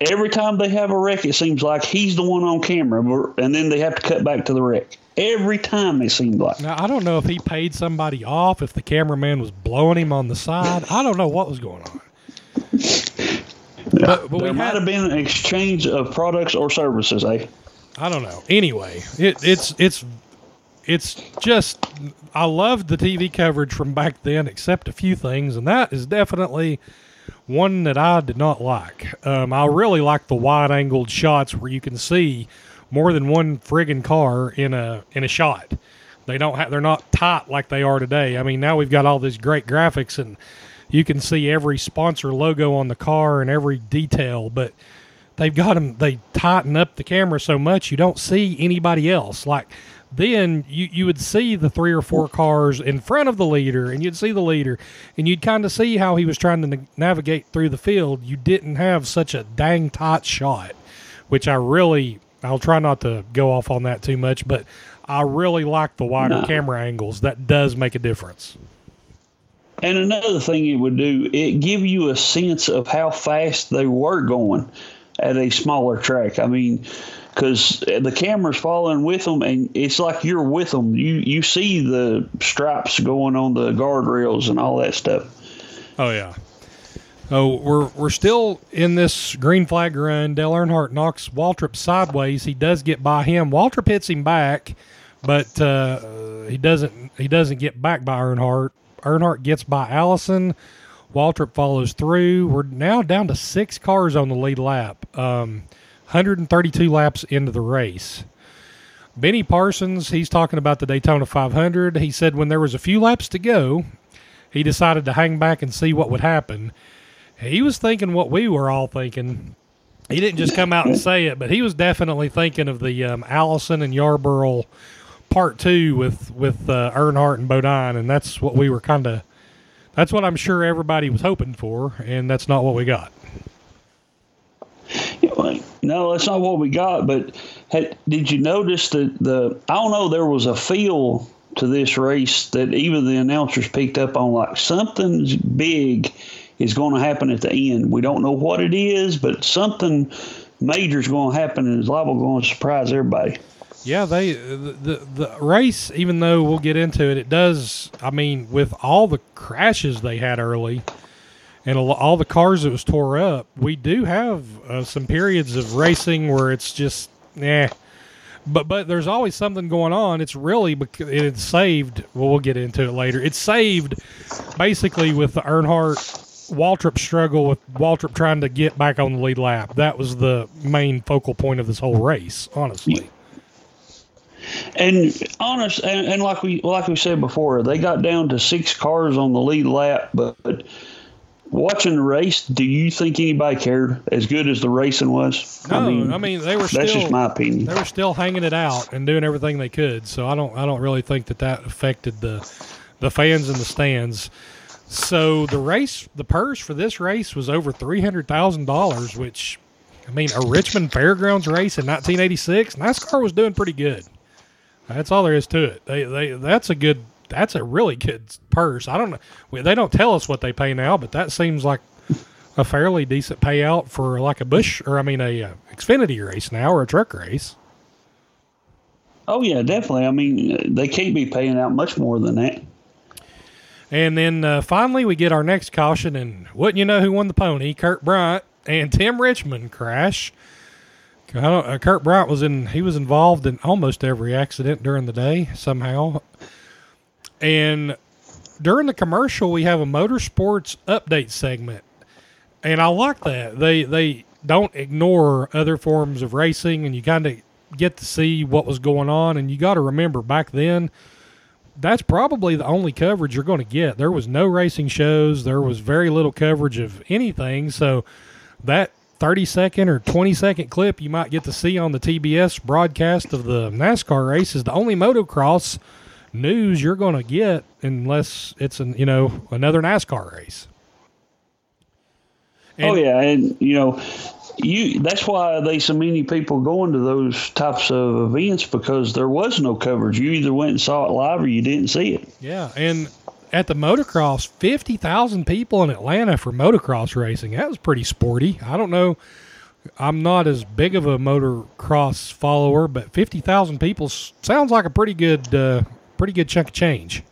Every time they have a wreck, it seems like he's the one on camera, and then they have to cut back to the wreck. Every time it seemed like. Now I don't know if he paid somebody off, if the cameraman was blowing him on the side. I don't know what was going on. But, but we there might had, have been an exchange of products or services, eh? I don't know. Anyway, it, it's it's it's just I loved the TV coverage from back then, except a few things, and that is definitely one that I did not like. Um, I really like the wide angled shots where you can see more than one friggin' car in a in a shot. They don't have they're not tight like they are today. I mean, now we've got all these great graphics and you can see every sponsor logo on the car and every detail, but they've got them they tighten up the camera so much you don't see anybody else. Like then you, you would see the three or four cars in front of the leader and you'd see the leader and you'd kind of see how he was trying to na- navigate through the field you didn't have such a dang tight shot which i really i'll try not to go off on that too much but i really like the wider No. camera angles that does make a difference And another thing it would do, it give you a sense of how fast they were going at a smaller track. I mean, because the camera's following with them, and it's like you're with them. You you see the stripes going on the guardrails and all that stuff. Oh yeah. Oh, we're we're still in this green flag run. Dale Earnhardt knocks Waltrip sideways. He does get by him. Waltrip hits him back, but uh, he doesn't he doesn't get back by Earnhardt. Earnhardt gets by Allison. Waltrip follows through. We're now down to six cars on the lead lap. Um, 132 laps into the race. Benny Parsons, he's talking about the Daytona 500. He said when there was a few laps to go, he decided to hang back and see what would happen. He was thinking what we were all thinking. He didn't just come out and say it, but he was definitely thinking of the um, Allison and Yarborough part two with with uh, Earnhardt and Bodine, and that's what we were kind of. That's what I'm sure everybody was hoping for, and that's not what we got. No, that's not what we got. But had, did you notice that the? I don't know. There was a feel to this race that even the announcers picked up on. Like something's big is going to happen at the end. We don't know what it is, but something major is going to happen, and it's liable going to surprise everybody. Yeah, they the, the race. Even though we'll get into it, it does. I mean, with all the crashes they had early, and all the cars that was tore up, we do have uh, some periods of racing where it's just yeah. But but there's always something going on. It's really it's saved. Well, we'll get into it later. It's saved basically with the Earnhardt Waltrip struggle with Waltrip trying to get back on the lead lap. That was the main focal point of this whole race, honestly. And honest, and, and like we like we said before, they got down to six cars on the lead lap. But, but watching the race, do you think anybody cared as good as the racing was? No, I mean, they were that's still just my opinion. they were still hanging it out and doing everything they could. So I don't I don't really think that that affected the the fans in the stands. So the race, the purse for this race was over three hundred thousand dollars, which I mean, a Richmond Fairgrounds race in 1986, NASCAR was doing pretty good. That's all there is to it. They they that's a good that's a really good purse. I don't know. They don't tell us what they pay now, but that seems like a fairly decent payout for like a Bush or I mean a uh, Xfinity race now or a truck race. Oh yeah, definitely. I mean, they can't be paying out much more than that. And then uh, finally we get our next caution, and wouldn't you know who won the pony? Kirk Bryant and Tim Richmond crash. Uh, Kirk Bryant was in. He was involved in almost every accident during the day somehow. And during the commercial, we have a motorsports update segment, and I like that. They they don't ignore other forms of racing, and you kind of get to see what was going on. And you got to remember back then, that's probably the only coverage you're going to get. There was no racing shows. There was very little coverage of anything. So that 30 second or 20 second clip you might get to see on the TBS broadcast of the NASCAR race is the only motocross news you're going to get unless it's an, you know, another NASCAR race. oh yeah, and you know, you that's why they so many people going to those types of events because there was no coverage. You either went and saw it live or you didn't see it. Yeah, and at the motocross, fifty thousand people in Atlanta for motocross racing. That was pretty sporty. I don't know. I'm not as big of a motocross follower, but fifty thousand people sounds like a pretty good, uh, pretty good chunk of change.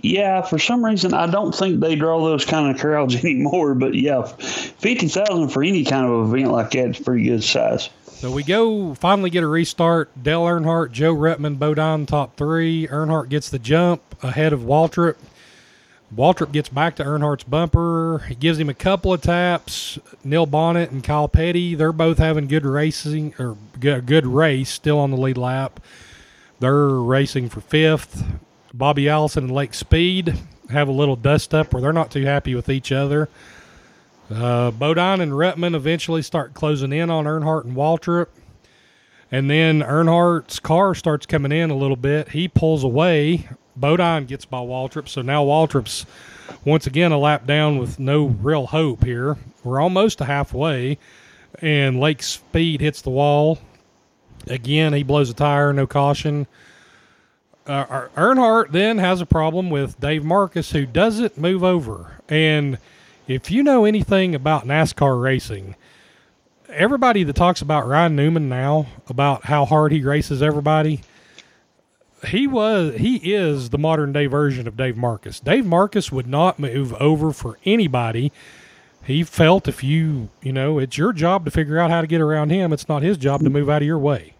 Yeah, for some reason I don't think they draw those kind of crowds anymore. But yeah, fifty thousand for any kind of event like that is pretty good size. So we go finally get a restart. Dale Earnhardt, Joe Ruttman, Bodine top three. Earnhardt gets the jump ahead of Waltrip. Waltrip gets back to Earnhardt's bumper. He gives him a couple of taps. Neil Bonnett and Kyle Petty, they're both having good racing or good race, still on the lead lap. They're racing for fifth. Bobby Allison and Lake Speed have a little dust up where they're not too happy with each other. Uh, Bodine and Ruttman eventually start closing in on Earnhardt and Waltrip. And then Earnhardt's car starts coming in a little bit. He pulls away. Bodine gets by Waltrip. So now Waltrip's once again a lap down with no real hope here. We're almost halfway. And Lake Speed hits the wall. Again, he blows a tire, no caution. Uh, Earnhardt then has a problem with Dave Marcis, who doesn't move over. And if you know anything about NASCAR racing, everybody that talks about Ryan Newman now, about how hard he races everybody, he was he is the modern day version of Dave Marcis. Dave Marcis would not move over for anybody. He felt if you you know it's your job to figure out how to get around him. It's not his job to move out of your way.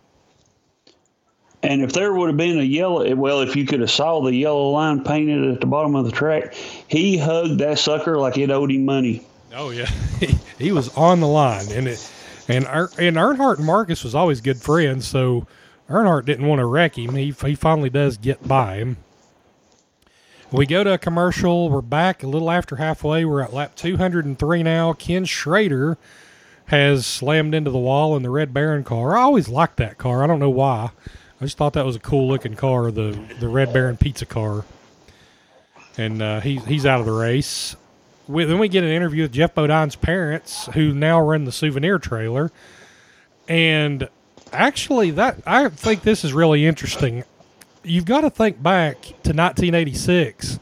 And if there would have been a yellow, well, if you could have saw the yellow line painted at the bottom of the track, he hugged that sucker like it owed him money. Oh yeah, he, he was on the line, and it, and and Earnhardt and Marcis was always good friends, so Earnhardt didn't want to wreck him. He he finally does get by him. We go to a commercial. We're back a little after halfway. We're at lap 203 now. Ken Schrader has slammed into the wall in the Red Baron car. I always liked that car. I don't know why. I just thought that was a cool looking car, the the Red Baron pizza car. And uh, he, he's out of the race. We, then we get an interview with Geoff Bodine's parents, who now run the souvenir trailer. And actually, that I think this is really interesting. You've got to think back to 1986.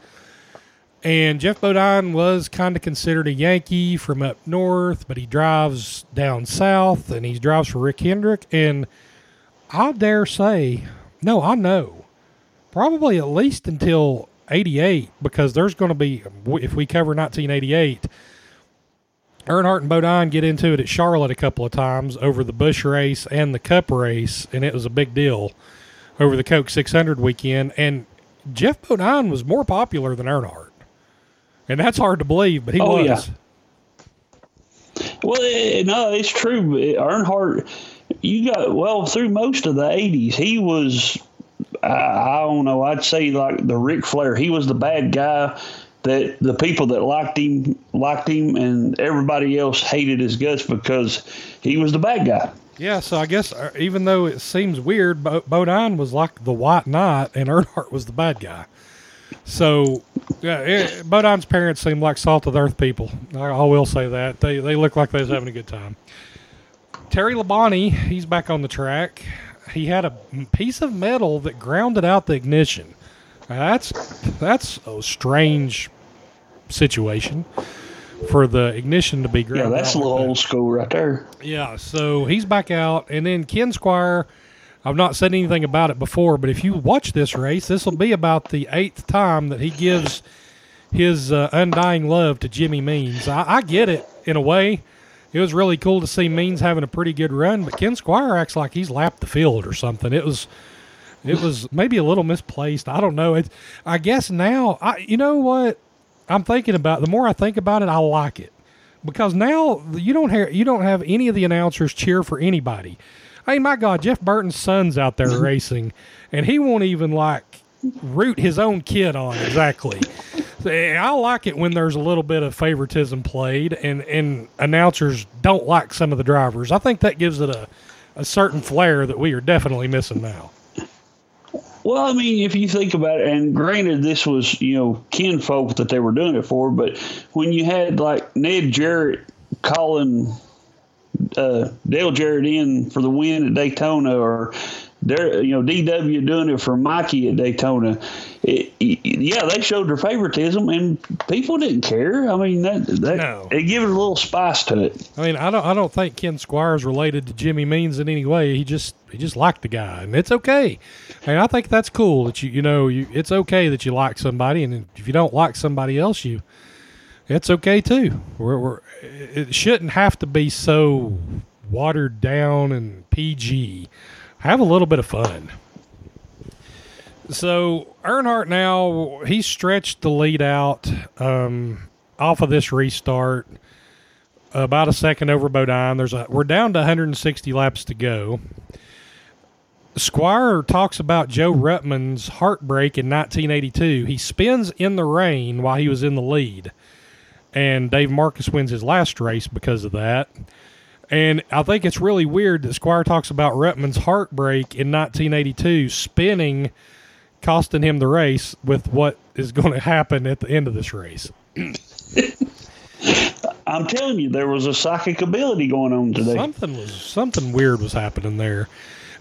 And Geoff Bodine was kind of considered a Yankee from up north, but he drives down south and he drives for Rick Hendrick. And – I dare say, no, I know, probably at least until 88, because there's going to be, if we cover 1988, Earnhardt and Bodine get into it at Charlotte a couple of times over the Bush race and the Cup race, and it was a big deal over the Coke 600 weekend. And Geoff Bodine was more popular than Earnhardt. And that's hard to believe, but he oh, was. Yeah. Well, no, it's true. Earnhardt you got well through most of the '80s. He was, I, I don't know. I'd say like the Ric Flair. He was the bad guy that the people that liked him liked him, and everybody else hated his guts because he was the bad guy. Yeah, so I guess uh, even though it seems weird, Bo- Bodine was like the white knight, and Earnhardt was the bad guy. So, yeah, it, Bodine's parents seem like salt of the earth people. I, I will say that they they look like they was having a good time. Terry Labonte, he's back on the track. He had a piece of metal that grounded out the ignition. Now that's that's a strange situation for the ignition to be ground. Yeah, that's a little old school right there. Yeah, so he's back out, and then Ken Squier. I've not said anything about it before, but if you watch this race, this will be about the eighth time that he gives his uh, undying love to Jimmy Means. I, I get it in a way it was really cool to see Means having a pretty good run, but Ken Squier acts like he's lapped the field or something. It was it was maybe a little misplaced. I don't know. It I guess now I you know what I'm thinking about the more I think about it, I like it. Because now you don't have you don't have any of the announcers cheer for anybody. Hey my God, Jeff Burton's son's out there racing and he won't even like root his own kid on exactly. I like it when there's a little bit of favoritism played, and and announcers don't like some of the drivers. I think that gives it a a certain flair that we are definitely missing now. Well, I mean, if you think about it, and granted, this was you know kinfolk that they were doing it for, but when you had like Ned Jarrett calling uh, Dale Jarrett in for the win at Daytona, or they're you know DW doing it for Mikey at Daytona. It, it, yeah, they showed their favoritism, and people didn't care. I mean, that that no. it gave it a little spice to it. I mean, I don't I don't think Ken Squier's related to Jimmy Means in any way. He just he just liked the guy, and it's okay. And I think that's cool that you you know you it's okay that you like somebody, and if you don't like somebody else, you it's okay too. We're, we're it shouldn't have to be so watered down and PG. Have a little bit of fun. So Earnhardt now he stretched the lead out um, off of this restart about a second over Bodine. There's a we're down to 160 laps to go. Squier talks about Joe Ruttman's heartbreak in 1982. He spins in the rain while he was in the lead, and Dave Marcis wins his last race because of that. And I think it's really weird that Squier talks about Ruttman's heartbreak in 1982 spinning, costing him the race with what is going to happen at the end of this race. I'm telling you, there was a psychic ability going on today. Something was something weird was happening there.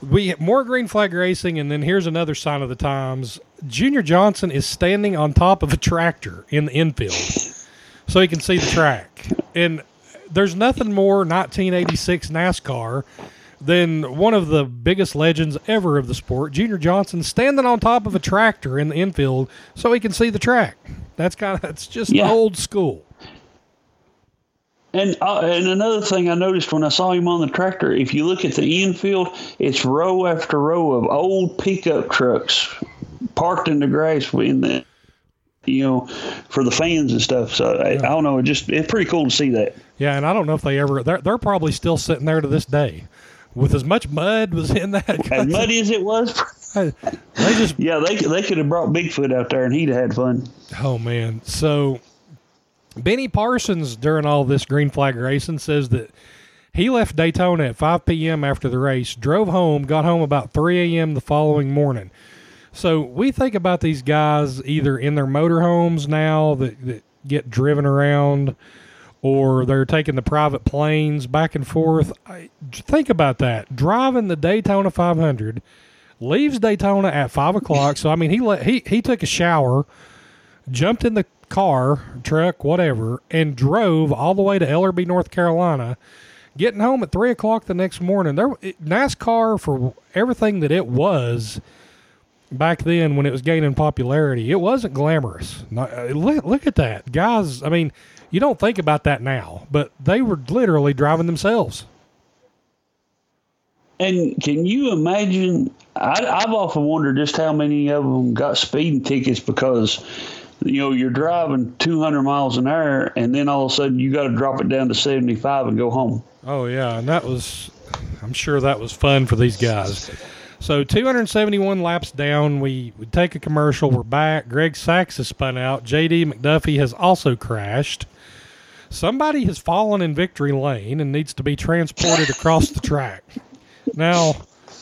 We more green flag racing, and then here's another sign of the times. Junior Johnson is standing on top of a tractor in the infield, so he can see the track. And there's nothing more 1986 NASCAR than one of the biggest legends ever of the sport, Junior Johnson, standing on top of a tractor in the infield so he can see the track. That's kind of that's just Yeah. old school. And uh, and another thing I noticed when I saw him on the tractor, if you look at the infield, it's row after row of old pickup trucks parked in the grass in the, you know, for the fans and stuff. So I, I don't know, it just it's pretty cool to see that. Yeah, and I don't know if they ever they're, they're probably still sitting there to this day. With as much mud was in that, As muddy as it was, they just yeah, they they could have brought Bigfoot out there and he'd have had fun. Oh man. So Benny Parsons during all this green flag racing says that he left Daytona at 5 p.m. after the race, drove home, got home about 3 a.m. the following morning. So we think about these guys either in their motorhomes now that, that get driven around or they're taking the private planes back and forth. I, think about that. Driving the Daytona 500, leaves Daytona at 5 o'clock. So, I mean, he, let, he, he took a shower, jumped in the car, truck, whatever, and drove all the way to Ellerbe, North Carolina, getting home at three o'clock the next morning. There, NASCAR for everything that it was back then when it was gaining popularity, it wasn't glamorous. Not, uh, look, look at that, guys. I mean, you don't think about that now, but they were literally driving themselves. And can you imagine? I, I've often wondered just how many of them got speeding tickets because, you know, you're driving 200 miles an hour and then all of a sudden you got to drop it down to 75 and go home. Oh yeah, and that was I'm sure that was fun for these guys. So 271 laps down, we, we take a commercial. We're back. Greg Sacks has spun out. JD McDuffie has also crashed. Somebody has fallen in victory lane and needs to be transported across the track. Now,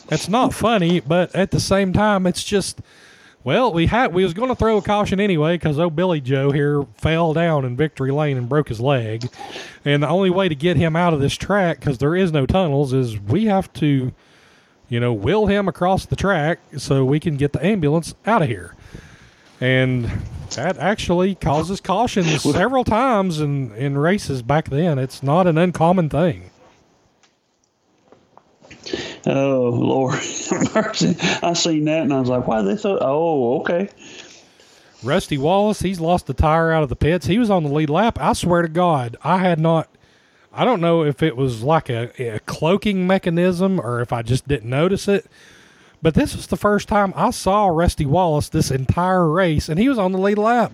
that's not funny, but at the same time, it's just well, we had we was going to throw a caution anyway because old Billy Joe here fell down in victory lane and broke his leg, and the only way to get him out of this track because there is no tunnels is we have to, you know, wheel him across the track so we can get the ambulance out of here, and that actually causes cautions several times in in races back then. It's not an uncommon thing. Oh, Lord. Mercy. I seen that and I was like, why they thought, oh, okay. Rusty Wallace, he's lost the tire out of the pits. He was on the lead lap. I swear to God, I had not. I don't know if it was like a, a cloaking mechanism or if I just didn't notice it. But this was the first time I saw Rusty Wallace this entire race, and he was on the lead lap.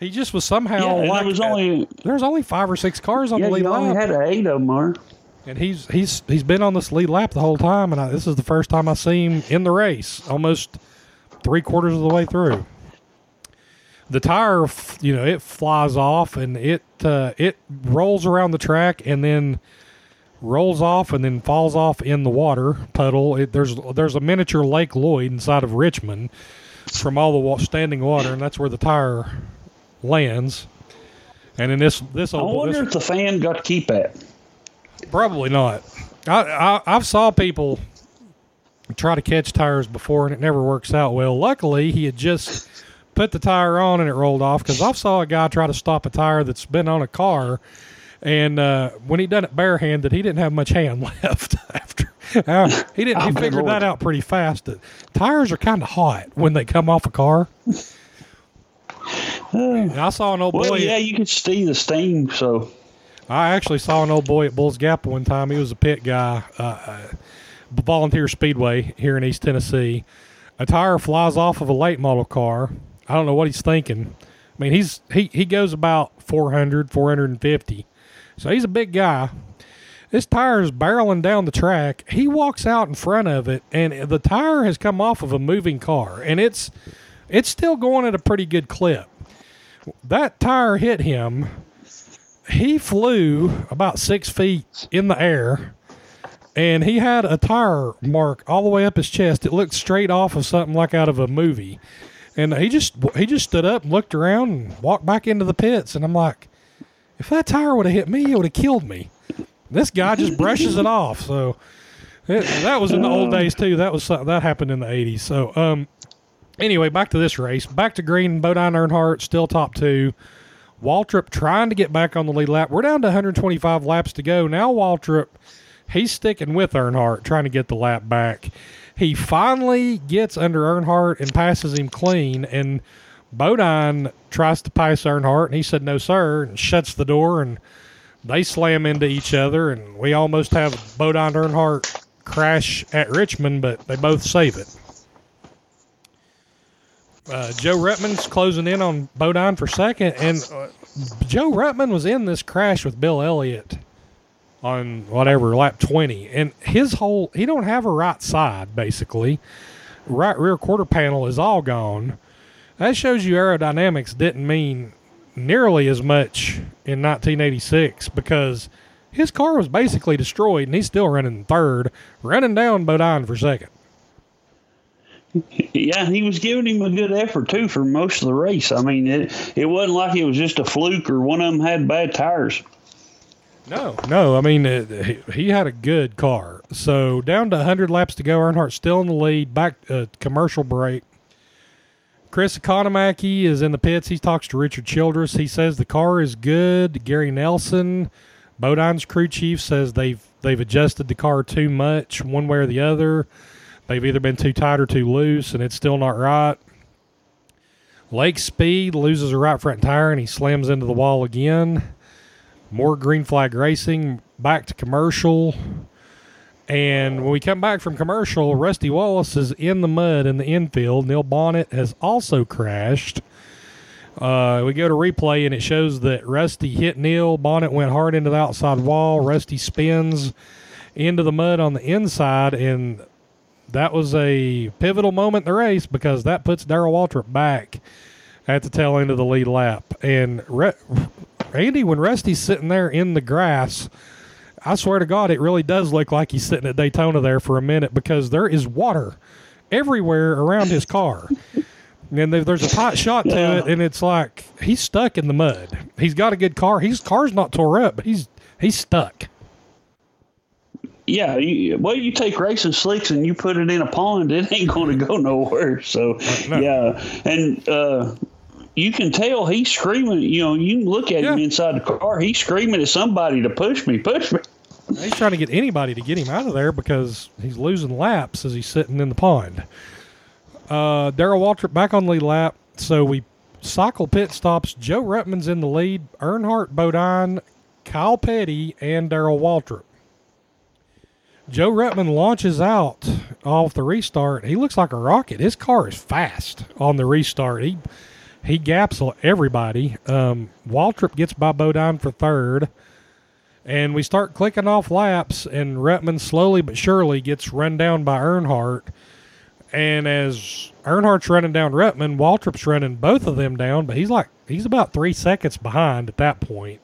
He just was somehow Yeah, like there was only, there was only five or six cars on yeah, the lead you only lap, had eight of them, Mark. and he's he's he's been on this lead lap the whole time. And I, this is the first time I see him in the race, almost three quarters of the way through. The tire, you know, it flies off and it uh, it rolls around the track and then rolls off and then falls off in the water puddle. It, there's there's a miniature Lake Lloyd inside of Richmond from all the wa- standing water, and that's where the tire lands. And in this this I wonder this, if the fan got to keep that. Probably not. I, I I've saw people try to catch tires before and it never works out well. Luckily, he had just put the tire on and it rolled off because I saw a guy try to stop a tire that's been on a car, and uh, when he done it barehanded, he didn't have much hand left after. Uh, he didn't. Oh, he figured Lord. that out pretty fast. That tires are kind of hot when they come off a car. And I saw an old Well, boy. yeah, you could see the steam, so I actually saw an old boy at Bulls Gap one time. He was a pit guy, uh, uh, volunteer speedway here in East Tennessee. A tire flies off of a late model car. I don't know what he's thinking. I mean, he's he, he goes about 400, 450. So he's a big guy. This tire is barreling down the track. He walks out in front of it, and the tire has come off of a moving car, and it's it's still going at a pretty good clip. That tire hit him. He flew about six feet in the air, and he had a tire mark all the way up his chest. It looked straight off of something like out of a movie. And he just he just stood up and looked around and walked back into the pits. And I'm like, if that tire would have hit me, it would have killed me. This guy just brushes it off. So it, that was in the old days too. That was that happened in the 80s. So um, anyway, back to this race. Back to Green, Bodine Earnhardt still top two. Waltrip trying to get back on the lead lap. We're down to 125 laps to go. Now Waltrip, he's sticking with Earnhardt, trying to get the lap back. He finally gets under Earnhardt and passes him clean, and Bodine tries to pass Earnhardt, and he said, "No, sir," and shuts the door, and they slam into each other, and we almost have Bodine Earnhardt crash at Richmond, but they both save it. Uh, Joe Ruttman's closing in on Bodine for second, and uh, Joe Ruttman was in this crash with Bill Elliott on whatever lap 20 and his whole he don't have a right side basically right rear quarter panel is all gone that shows you aerodynamics didn't mean nearly as much in 1986 because his car was basically destroyed and he's still running third running down bodine for second Yeah, he was giving him a good effort too for most of the race. I mean, it it wasn't like it was just a fluke or one of them had bad tires. No, no. I mean, he, he had a good car. So down to 100 laps to go. Earnhardt still in the lead. Back uh, commercial break. Chris Economaki is in the pits. He talks to Richard Childress. He says the car is good. Gary Nelson, Bodine's crew chief, says they've they've adjusted the car too much, one way or the other. They've either been too tight or too loose, and it's still not right. Lake Speed loses a right front tire and he slams into the wall again more green flag racing, back to commercial. And when we come back from commercial, Rusty Wallace is in the mud in the infield. Neil Bonnett has also crashed. Uh, we go to replay and it shows that Rusty hit Neil. Bonnett went hard into the outside wall. Rusty spins into the mud on the inside, and that was a pivotal moment in the race because that puts Darrell Waltrip back at the tail end of the lead lap. And Re- Andy, when Rusty's sitting there in the grass, I swear to God, it really does look like he's sitting at Daytona there for a minute because there is water everywhere around his car. And there's a tight shot to it, and it's like he's stuck in the mud. He's got a good car. His car's not tore up, but he's he's stuck. Yeah, you, well, you take racing slicks and you put it in a pond, it ain't going to go nowhere. So, No. yeah, and uh, you can tell he's screaming. You know, you can look at him inside the car. He's screaming at somebody to push me, push me. He's trying to get anybody to get him out of there because he's losing laps as he's sitting in the pond. Uh, Darrell Waltrip back on the lead lap. So we cycle pit stops. Joe Ruttman's in the lead. Earnhardt Bodine, Kyle Petty, and Darrell Waltrip. Joe Ruttman launches out off the restart. He looks like a rocket. His car is fast on the restart. He he gaps everybody. Um, Waltrip gets by Bodine for third. And we start clicking off laps, and Ruttman slowly but surely gets run down by Earnhardt. And as Earnhardt's running down Ruttman, Waltrip's running both of them down, but he's like he's about three seconds behind at that point.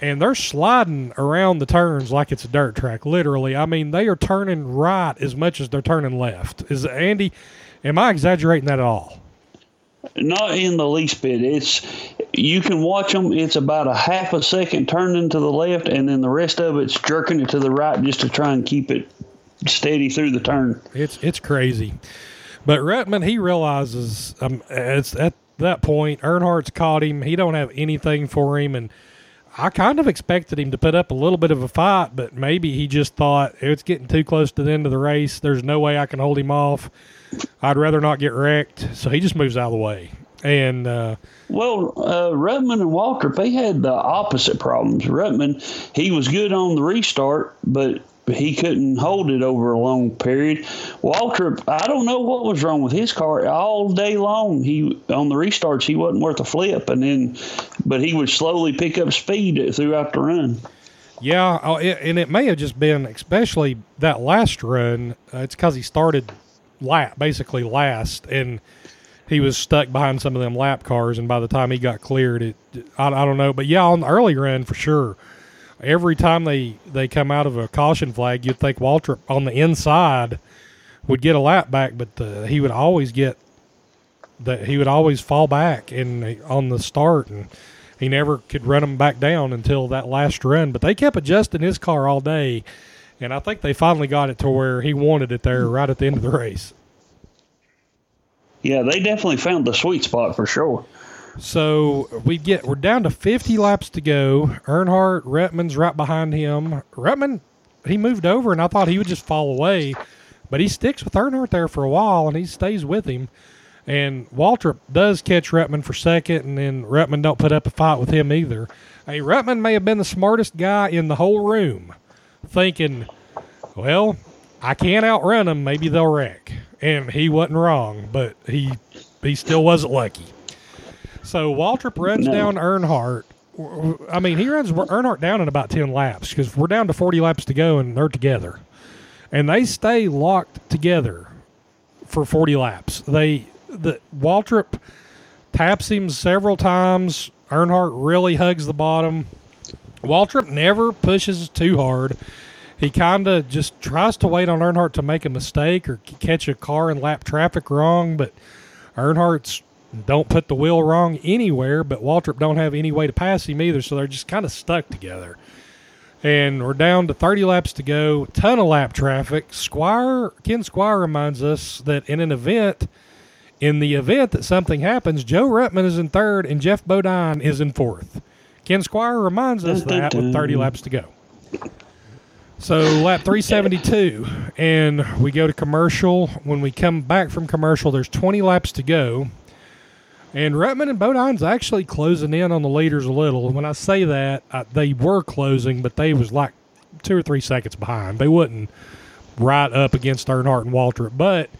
And they're sliding around the turns like it's a dirt track, literally. I mean, they are turning right as much as they're turning left. Is Andy? Am I exaggerating that at all? Not in the least bit. It's you can watch them. It's about a half a second turning to the left, and then the rest of it's jerking it to the right just to try and keep it steady through the turn. It's it's crazy. But Ruttman, he realizes um, it's at that point Earnhardt's caught him. He don't have anything for him, and I kind of expected him to put up a little bit of a fight, but maybe he just thought it's getting too close to the end of the race. There's no way I can hold him off. I'd rather not get wrecked, so he just moves out of the way. And uh, Well, uh, Ruttman and Waltrip, they had the opposite problems. Ruttman, he was good on the restart, but he couldn't hold it over a long period. Waltrip, I don't know what was wrong with his car all day long. He on the restarts, he wasn't worth a flip, and then, but he would slowly pick up speed throughout the run. yeah, oh, and it may have just been, especially that last run. Uh, it's because he started lap, basically last, and he was stuck behind some of them lap cars. And by the time he got cleared, it I, I don't know, but yeah, on the early run for sure. Every time they they come out of a caution flag, you'd think Waltrip on the inside would get a lap back, but the, he would always get that he would always fall back and on the start and he never could run them back down until that last run but they kept adjusting his car all day and i think they finally got it to where he wanted it there right at the end of the race Yeah, they definitely found the sweet spot for sure. So we get we're down to 50 laps to go earnhardt Ruttman's right behind him Ruttman he moved over and i thought he would just fall away but he sticks with earnhardt there for a while and he stays with him And Waltrip does catch Ruttman for second, and then Ruttman don't put up a fight with him either. Hey, Ruttman may have been the smartest guy in the whole room, thinking, well, I can't outrun him. Maybe they'll wreck. And he wasn't wrong, but he he still wasn't lucky. So Waltrip runs No. down Earnhardt. I mean, he runs Earnhardt down in about 10 laps because we're down to 40 laps to go and they're together. And they stay locked together for 40 laps. They the Waltrip taps him several times. Earnhardt really hugs the bottom. Waltrip never pushes too hard. He kind of just tries to wait on Earnhardt to make a mistake or catch a car and lap traffic wrong, but Earnhardt's don't put the wheel wrong anywhere, but Waltrip don't have any way to pass him either, so they're just kind of stuck together. And we're down to 30 laps to go. Ton of lap traffic. Squier Ken Squier reminds us that in an event, in the event that something happens, Joe Ruttman is in third and Geoff Bodine is in fourth. Ken Squier reminds us that with 30 laps to go. So lap 372, and we go to commercial. When we come back from commercial, there's 20 laps to go. And Ruttman and Bodine's actually closing in on the leaders a little. And When I say that, I, they were closing, but they was like two or three seconds behind. They wasn't right up against Earnhardt and Waltrip, but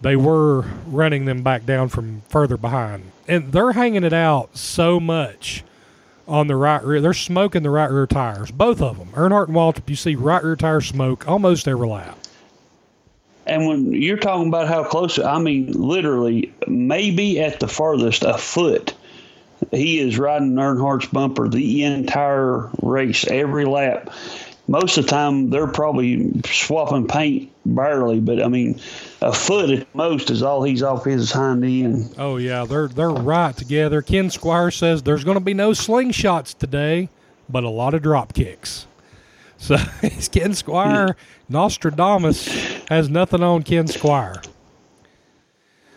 they were running them back down from further behind. And they're hanging it out so much on the right rear. They're smoking the right rear tires, both of them. Earnhardt and Waltrip, you see right rear tire smoke almost every lap. And when you're talking about how close, I mean, literally, maybe at the farthest, a foot. He is riding Earnhardt's bumper the entire race, every lap. Most of the time, they're probably swapping paint barely, but I mean, a foot at most is all he's off his hind end. Oh yeah, they're they're right together. Ken Squier says there's going to be no slingshots today, but a lot of drop kicks. So it's Ken Squier. Hmm. Nostradamus has nothing on Ken Squier.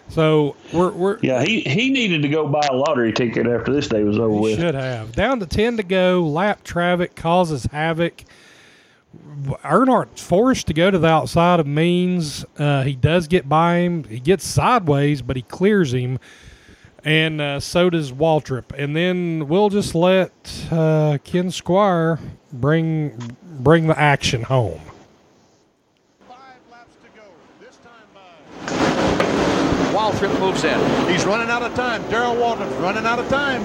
So we're we're Yeah, he, he needed to go buy a lottery ticket after this day was over with. should have down to ten to go. Lap traffic causes havoc. Earnhardt's forced to go to the outside of Means. Uh, he does get by him. He gets sideways, but he clears him. And uh, so does Waltrip. And then we'll just let uh, Ken Squier bring bring the action home. Five laps to go. This time by. Waltrip moves in. He's running out of time. Darrell Waltrip's running out of time.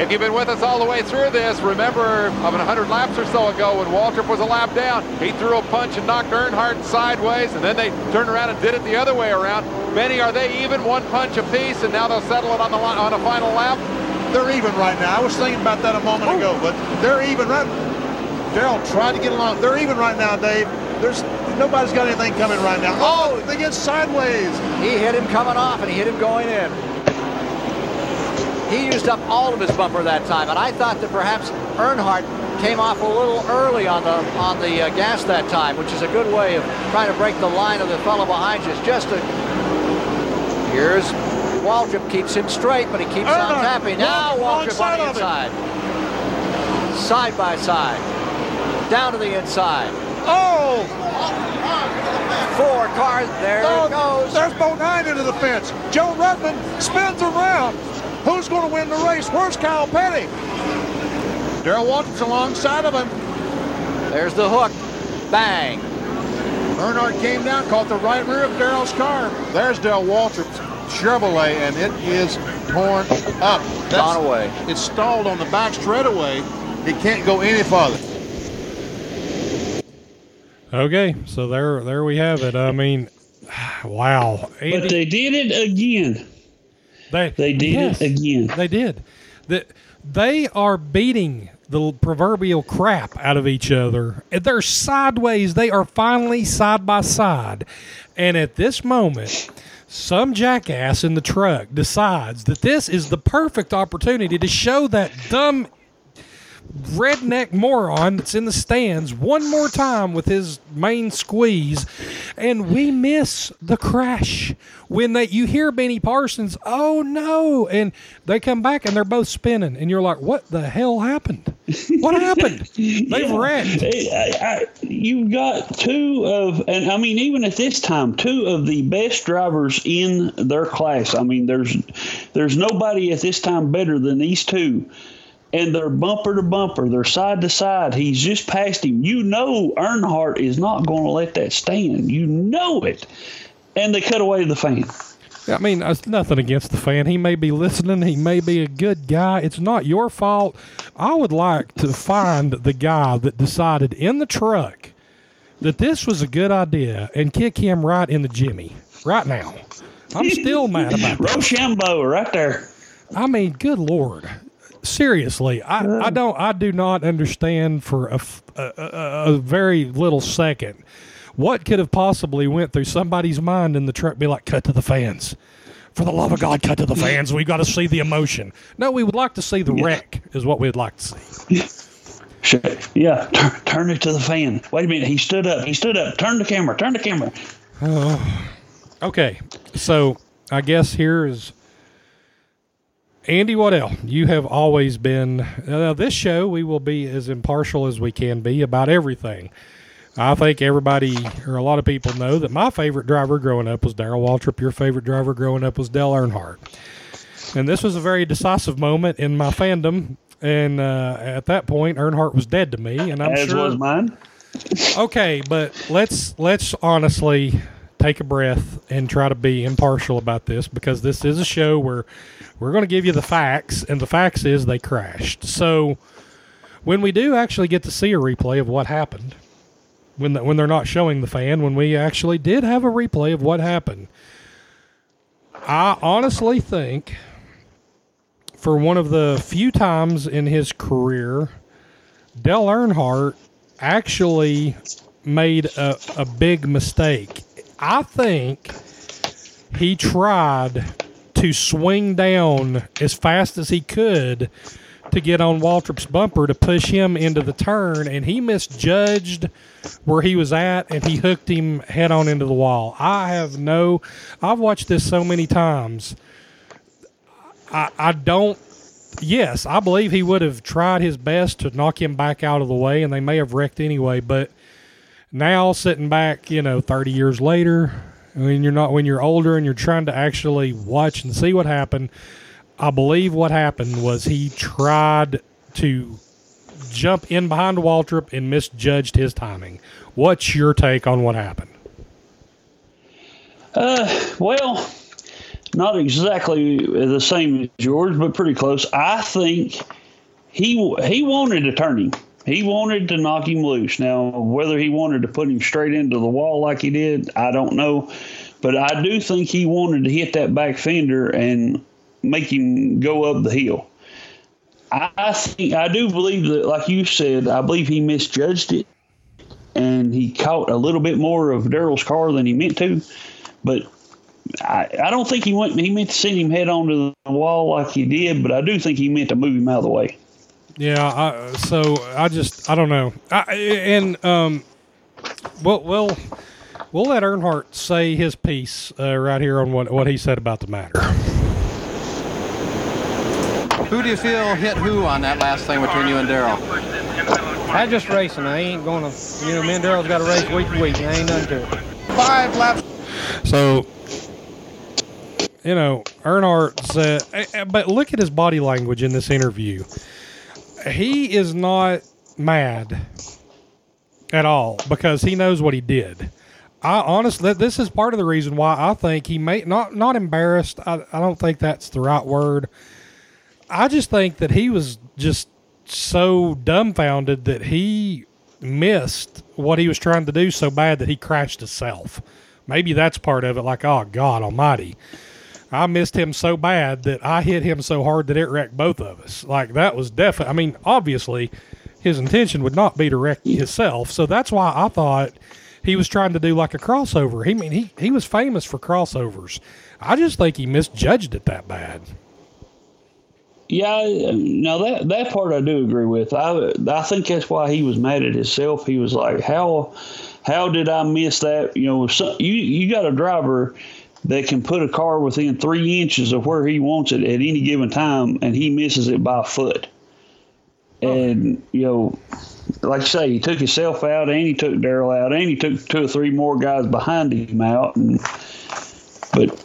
If you've been with us all the way through this, remember of 100 laps or so ago when Waltrip was a lap down, he threw a punch and knocked Earnhardt sideways, and then they turned around and did it the other way around. Benny, are they even one punch apiece, and now they'll settle it on the on a final lap? They're even right now. I was thinking about that a moment ago, but they're even right. Darrell tried to get along. They're even right now, Dave. There's nobody's got anything coming right now. Oh, they get sideways. He hit him coming off and he hit him going in. He used up all of his bumper that time, and I thought that perhaps Earnhardt came off a little early on the on the uh, gas that time, which is a good way of trying to break the line of the fellow behind you. It's just a here's Waltrip keeps him straight, but he keeps on tapping. Now Waltrip, on the inside, side by side, down to the inside. Oh, four cars. There Oh, it goes. There's Bodine into the fence. Joe Ruttman spins around. Who's going to win the race? Where's Kyle Petty? Darrell Waltrip's alongside of him. There's the hook. Bang. Earnhardt came down, caught the right rear of Darrell's car. There's Dale Waltrip's Chevrolet, and it is torn up. That's- Gone away. It's stalled on the back straightaway. It can't go any farther. Okay, so there there we have it. I mean, wow. But they did it again. they, They did yes, it again. They did. That they are beating the proverbial crap out of each other. They're sideways. They are finally side by side. And at this moment, some jackass in the truck decides that this is the perfect opportunity to show that dumb redneck moron that's in the stands one more time with his main squeeze, and we miss the crash. When they you hear Benny Parsons, oh no, and they come back and they're both spinning, and you're like, what the hell happened? What happened? They've Yeah. wrecked. I, I, you've got two of, and I mean, even at this time, two of the best drivers in their class. I mean, there's there's nobody at this time better than these two. And they're bumper to bumper, they're side to side. He's just passed him. You know, Earnhardt is not going to let that stand. You know it. And they cut away the fan. I mean, it's nothing against the fan. He may be listening. He may be a good guy. It's not your fault. I would like to find the guy that decided in the truck that this was a good idea and kick him right in the jimmy right now. I'm still mad about that. Rochambeau right there. I mean, good lord. Seriously, I, I don't I do not understand for a a very little second what could have possibly went through somebody's mind in the truck be like cut to the fans. For the love of God, cut to the fans. We've got to see the emotion. No, we would like to see the wreck is what we'd like to see. Sh- Yeah, turn, turn it to the fan. Wait a minute. He stood up. He stood up. Turn the camera. Turn the camera. Okay, so I guess here is Andy Waddell. You have always been uh, this show. We will be as impartial as we can be about everything. I think everybody or a lot of people know that my favorite driver growing up was Darrell Waltrip. Your favorite driver growing up was Dale Earnhardt. And this was a very decisive moment in my fandom. And uh, at that point, Earnhardt was dead to me. And I'm As sure was mine. okay, but let's let's honestly take a breath and try to be impartial about this because this is a show where we're going to give you the facts, and the facts is they crashed. So when we do actually get to see a replay of what happened, when the, when they're not showing the fan, when we actually did have a replay of what happened, I honestly think for one of the few times in his career, Dale Earnhardt actually made a, a big mistake. I think he tried to swing down as fast as he could to get on Waltrip's bumper to push him into the turn, and he misjudged where he was at and he hooked him head on into the wall. I have no, I've watched this so many times. I, I don't yes, I believe he would have tried his best to knock him back out of the way, and they may have wrecked anyway. But now, sitting back, you know, thirty years later, when you're not when you're older and you're trying to actually watch and see what happened, I believe what happened was he tried to jump in behind Waltrip and misjudged his timing. What's your take on what happened? Uh, well, not exactly the same as yours, but pretty close. I think he he wanted to turn him. He wanted to knock him loose. Now, whether he wanted to put him straight into the wall like he did, I don't know. But I do think he wanted to hit that back fender and make him go up the hill. I think I do believe that, like you said, I believe he misjudged it, and he caught a little bit more of Darrell's car than he meant to. But I, I don't think he went. He meant to send him head onto the wall like he did, but I do think he meant to move him out of the way. Yeah, I, so I just I don't know, I, and um, well, we'll we'll let Earnhardt say his piece uh, right here on what what he said about the matter. Who do you feel hit who on that last thing between you and Darrell? I just racing. I ain't gonna, you know, me and Darrell's got to race week to week. I ain't nothing to it. five laps. So, you know, Earnhardt said, eh, eh, but look at his body language in this interview. He is not mad at all because he knows what he did. I honestly, this is part of the reason why I think he may not not embarrassed. I, I don't think that's the right word. I just think that he was just so dumbfounded that he missed what he was trying to do so bad that he crashed himself. Maybe that's part of it. Like, oh God Almighty, I missed him so bad that I hit him so hard that it wrecked both of us. Like that was definitely. I mean, obviously, his intention would not be to wreck himself. So that's why I thought he was trying to do like a crossover. He I mean he he was famous for crossovers. I just think he misjudged it that bad. Yeah, now that that part I do agree with. I I think that's why he was mad at himself. He was like, "How how did I miss that?" You know, so, you you got a driver that can put a car within three inches of where he wants it at any given time, and he misses it by a foot. Oh. And you know, like I say, he took himself out, and he took Darrell out, and he took two or three more guys behind him out. And but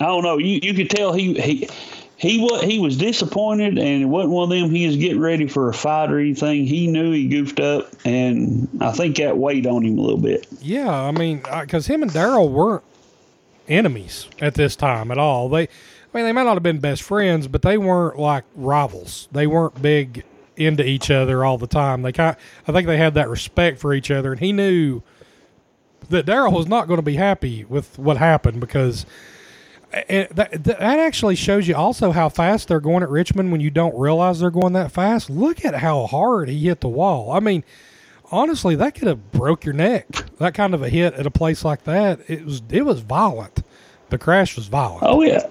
I don't know. You you could tell he he he was he was disappointed, and it wasn't one of them. He was getting ready for a fight or anything. He knew he goofed up, and I think that weighed on him a little bit. Yeah, I mean, because him and Darrell weren't enemies at this time at all. They, I mean, they might not have been best friends, but they weren't like rivals. They weren't big into each other all the time. They kind, I think they had that respect for each other, and he knew that Darrell was not going to be happy with what happened because and that, that actually shows you also how fast they're going at Richmond when you don't realize they're going that fast. Look at how hard he hit the wall. I mean, honestly, that could have broke your neck. That kind of a hit at a place like that, it was it was violent. The crash was violent. Oh yeah.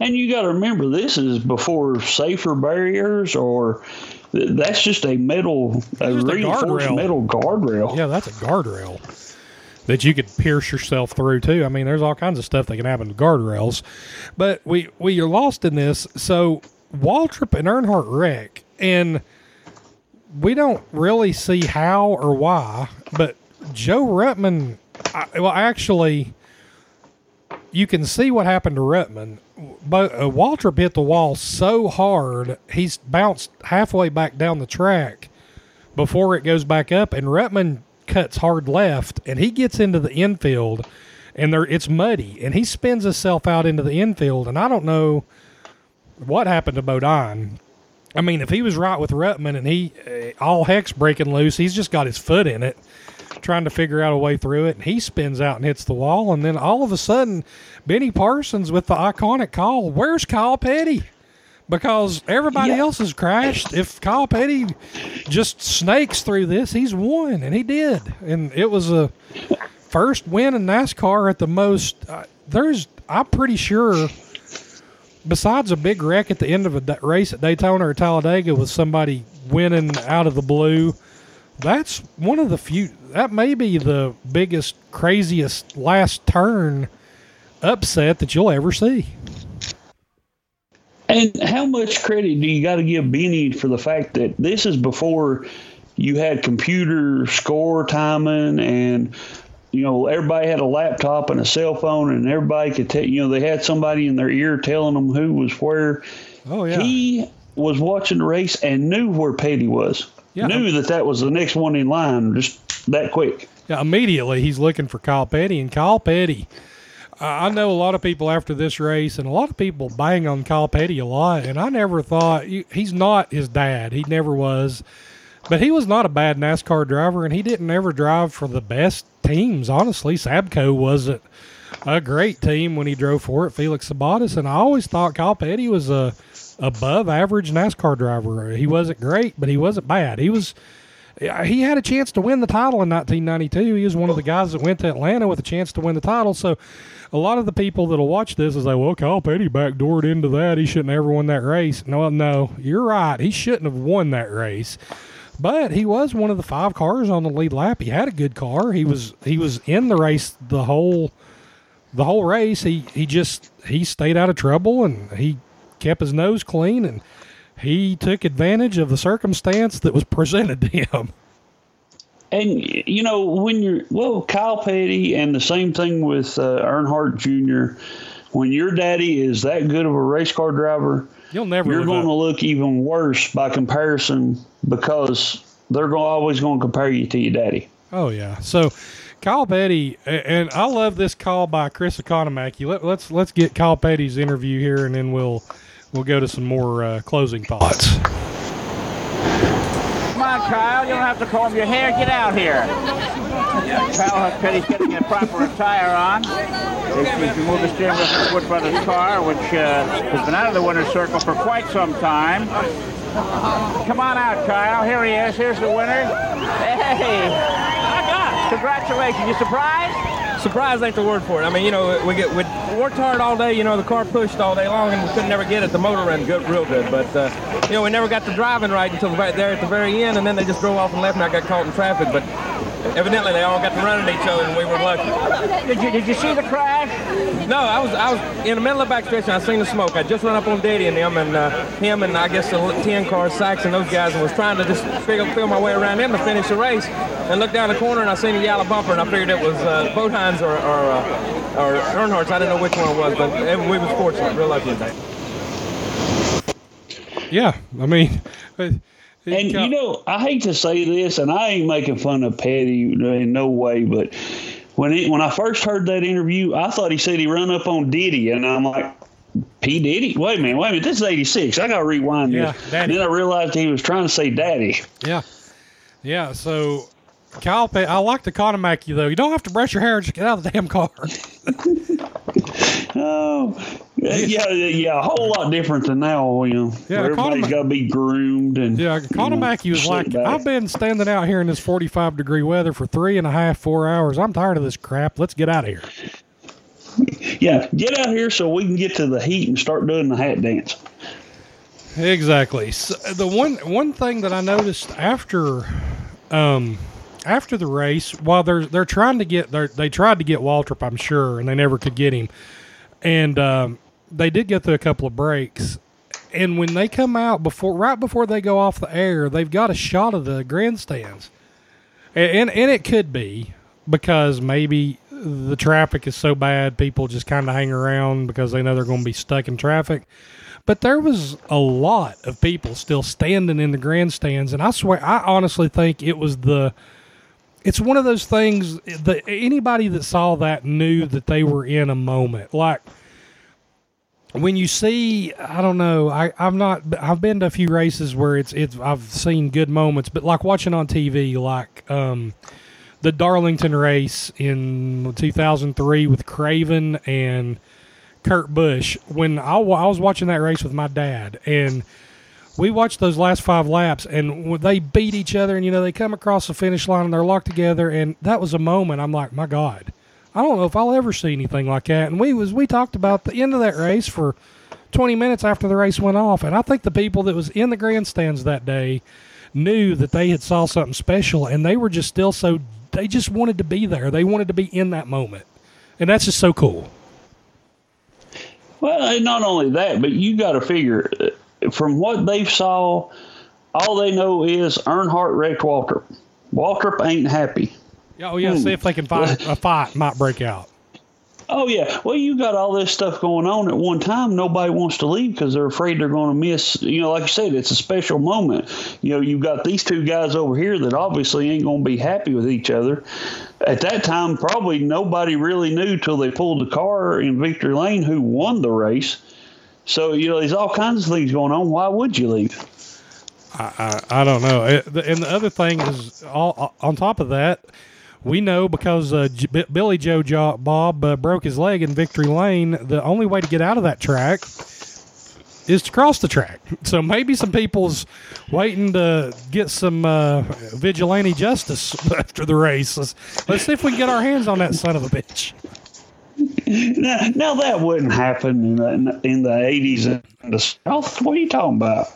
And you got to remember, this is before safer barriers, or that's just a metal, a reinforced metal guardrail. Yeah, that's a guardrail that you could pierce yourself through too. I mean, there's all kinds of stuff that can happen to guardrails. But we we are lost in this. So Waltrip and Earnhardt wreck, and we don't really see how or why. But Joe Ruttman, I, well, actually, you can see what happened to Ruttman. But uh, Waltrip hit the wall so hard, he's bounced halfway back down the track before it goes back up, and Ruttman cuts hard left, and he gets into the infield, and there it's muddy, and he spins himself out into the infield, and I don't know what happened to Bodine. I mean, if he was right with Ruttman and he uh, all heck's breaking loose, he's just got his foot in it, trying to figure out a way through it, and he spins out and hits the wall, and then all of a sudden, Benny Parsons with the iconic call, "Where's Kyle Petty?" because everybody yeah. else has crashed. If Kyle Petty just snakes through this, he's won, and he did. And it was a first win in NASCAR at the most. Uh, there's, I'm pretty sure, besides a big wreck at the end of a race at Daytona or Talladega with somebody winning out of the blue, that's one of the few. That may be the biggest, craziest last turn upset that you'll ever see. And how much credit do you got to give Benny for the fact that this is before you had computer score timing and you know everybody had a laptop and a cell phone and everybody could tell you know they had somebody in their ear telling them who was where. Oh yeah. He was watching the race and knew where Petty was. Yeah. Knew that that was the next one in line just that quick. Yeah, immediately he's looking for Kyle Petty and Kyle Petty I know a lot of people after this race, and a lot of people bang on Kyle Petty a lot. And I never thought he's not his dad. He never was, but he was not a bad NASCAR driver, and he didn't ever drive for the best teams. Honestly, Sabco wasn't a great team when he drove for it. Felix Sabates, and I always thought Kyle Petty was a above average NASCAR driver. He wasn't great, but he wasn't bad. He was he had a chance to win the title in 1992. He was one of the guys that went to Atlanta with a chance to win the title. So a lot of the people that'll watch this is like, well, Kyle Petty backdoored into that. He shouldn't have ever won that race. No, no, you're right. He shouldn't have won that race. But he was one of the five cars on the lead lap. He had a good car. He was he was in the race the whole the whole race. He he just he stayed out of trouble and he kept his nose clean and he took advantage of the circumstance that was presented to him. And you know when you're well, Kyle Petty, and the same thing with uh, Earnhardt Jr. When your daddy is that good of a race car driver, You'll never you're going up. to look even worse by comparison because they're going, always going to compare you to your daddy. Oh yeah. So Kyle Petty, and I love this call by Chris Economaki. Let, let's let's get Kyle Petty's interview here, and then we'll we'll go to some more uh, closing thoughts. Come on, Kyle. You don't have to comb your hair. Get out here. Kyle Petty's getting a proper attire on. He's he's removed the steering wheel from Wood Brothers car, which uh, has been out of the winner's circle for quite some time. Come on out, Kyle. Here he is. Here's the winner. Hey! Congratulations. You surprised? Surprise ain't the word for it. I mean, you know, we get we worked hard all day. You know, the car pushed all day long, and we couldn't never get it. The motor ran good, real good, but uh, you know, we never got the driving right until right there at the very end, and then they just drove off and left, and I got caught in traffic. But evidently, they all got to running at each other, and we were lucky. Did you, did you see the crash? No, I was I was in the middle of the backstretch, and I seen the smoke. I just run up on Daddy and them, and uh, him, and I guess the ten car Sacks and those guys, and was trying to just figure feel my way around them to finish the race. And looked down the corner, and I seen a yellow bumper, and I figured it was uh, Bodine's or or, uh, or Earnhardt's. I didn't know which one it was, but uh, we was fortunate, real lucky today. Yeah, I mean, uh, And you know, I hate to say this, and I ain't making fun of Petty in no way, but when he, when I first heard that interview, I thought he said he run up on Diddy, and I'm like, P Diddy? Wait a minute, wait a minute, this is '86. I got to rewind Yeah, this. Daddy. Then I realized he was trying to say Daddy. yeah, yeah. So Kyle Petty, I like the Economaki though. You don't have to brush your hair; just get out of the damn car. Oh, yeah, yeah, a whole lot different than now. You know, Yeah, everybody's got to be groomed and Yeah, Economaki was like, back. I've been standing out here in this 45 degree weather for three and a half, four hours. I'm tired of this crap. Let's get out of here. yeah, get out here so we can get to the heat and start doing the hat dance. Exactly. So the one one thing that I noticed after um after the race, while they're they're trying to get they they tried to get Waltrip, I'm sure, and they never could get him. And um, they did get through a couple of breaks. And when they come out before right before they go off the air, they've got a shot of the grandstands. And and, and it could be because maybe the traffic is so bad, people just kind of hang around because they know they're going to be stuck in traffic. But there was a lot of people still standing in the grandstands, and I swear, I honestly think it was the. It's one of those things that anybody that saw that knew that they were in a moment. Like when you see, I don't know, I I'm not. I've been to a few races where it's it's I've seen good moments, but like watching on TV, like um, the Darlington race in 2003 with Craven and Kurt Busch. When I, I was watching that race with my dad, and we watched those last five laps, and they beat each other, and you know they come across the finish line and they're locked together, and that was a moment. I'm like, my God, I don't know if I'll ever see anything like that. And we was we talked about the end of that race for 20 minutes after the race went off, and I think the people that was in the grandstands that day knew that they had saw something special, and they were just still so they just wanted to be there. They wanted to be in that moment, and that's just so cool. Well, not only that, but you got to figure uh, from what they've saw, all they know is Earnhardt wrecked Waltrip. Waltrip ain't happy. Oh yeah, Hmm. see if they can find a fight might break out. Oh yeah. Well, you got all this stuff going on at one time. Nobody wants to leave because they're afraid they're going to miss. You know, like you said, it's a special moment. You know, you've got these two guys over here that obviously ain't going to be happy with each other. At that time, probably nobody really knew till they pulled the car in Victory Lane who won the race. So you know, there's all kinds of things going on. Why would you leave? I, I, I don't know. And the other thing is, all, on top of that, we know because uh, J- B- Billy Joe jo- Bob uh, broke his leg in Victory Lane, the only way to get out of that track is to cross the track. So maybe some people's waiting to get some uh, vigilante justice after the race. Let's, let's see if we can get our hands on that son of a bitch. Now, now that wouldn't happen in the in the eighties in the South. What are you talking about?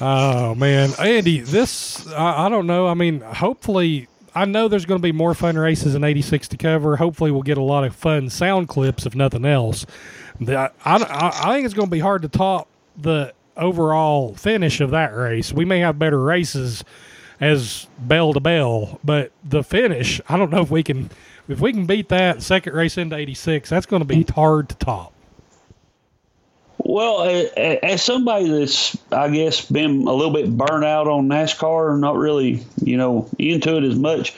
Oh man, Andy, this I, I don't know. I mean, hopefully, I know there's going to be more fun races in '86 to cover. Hopefully, we'll get a lot of fun sound clips, if nothing else. I, I, I think it's going to be hard to top the overall finish of that race. We may have better races as bell to bell. But the finish, I don't know if we can if we can beat that second race into '86. That's going to be hard to top. Well, as somebody that's, I guess, been a little bit burnt out on NASCAR, not really, you know, into it as much,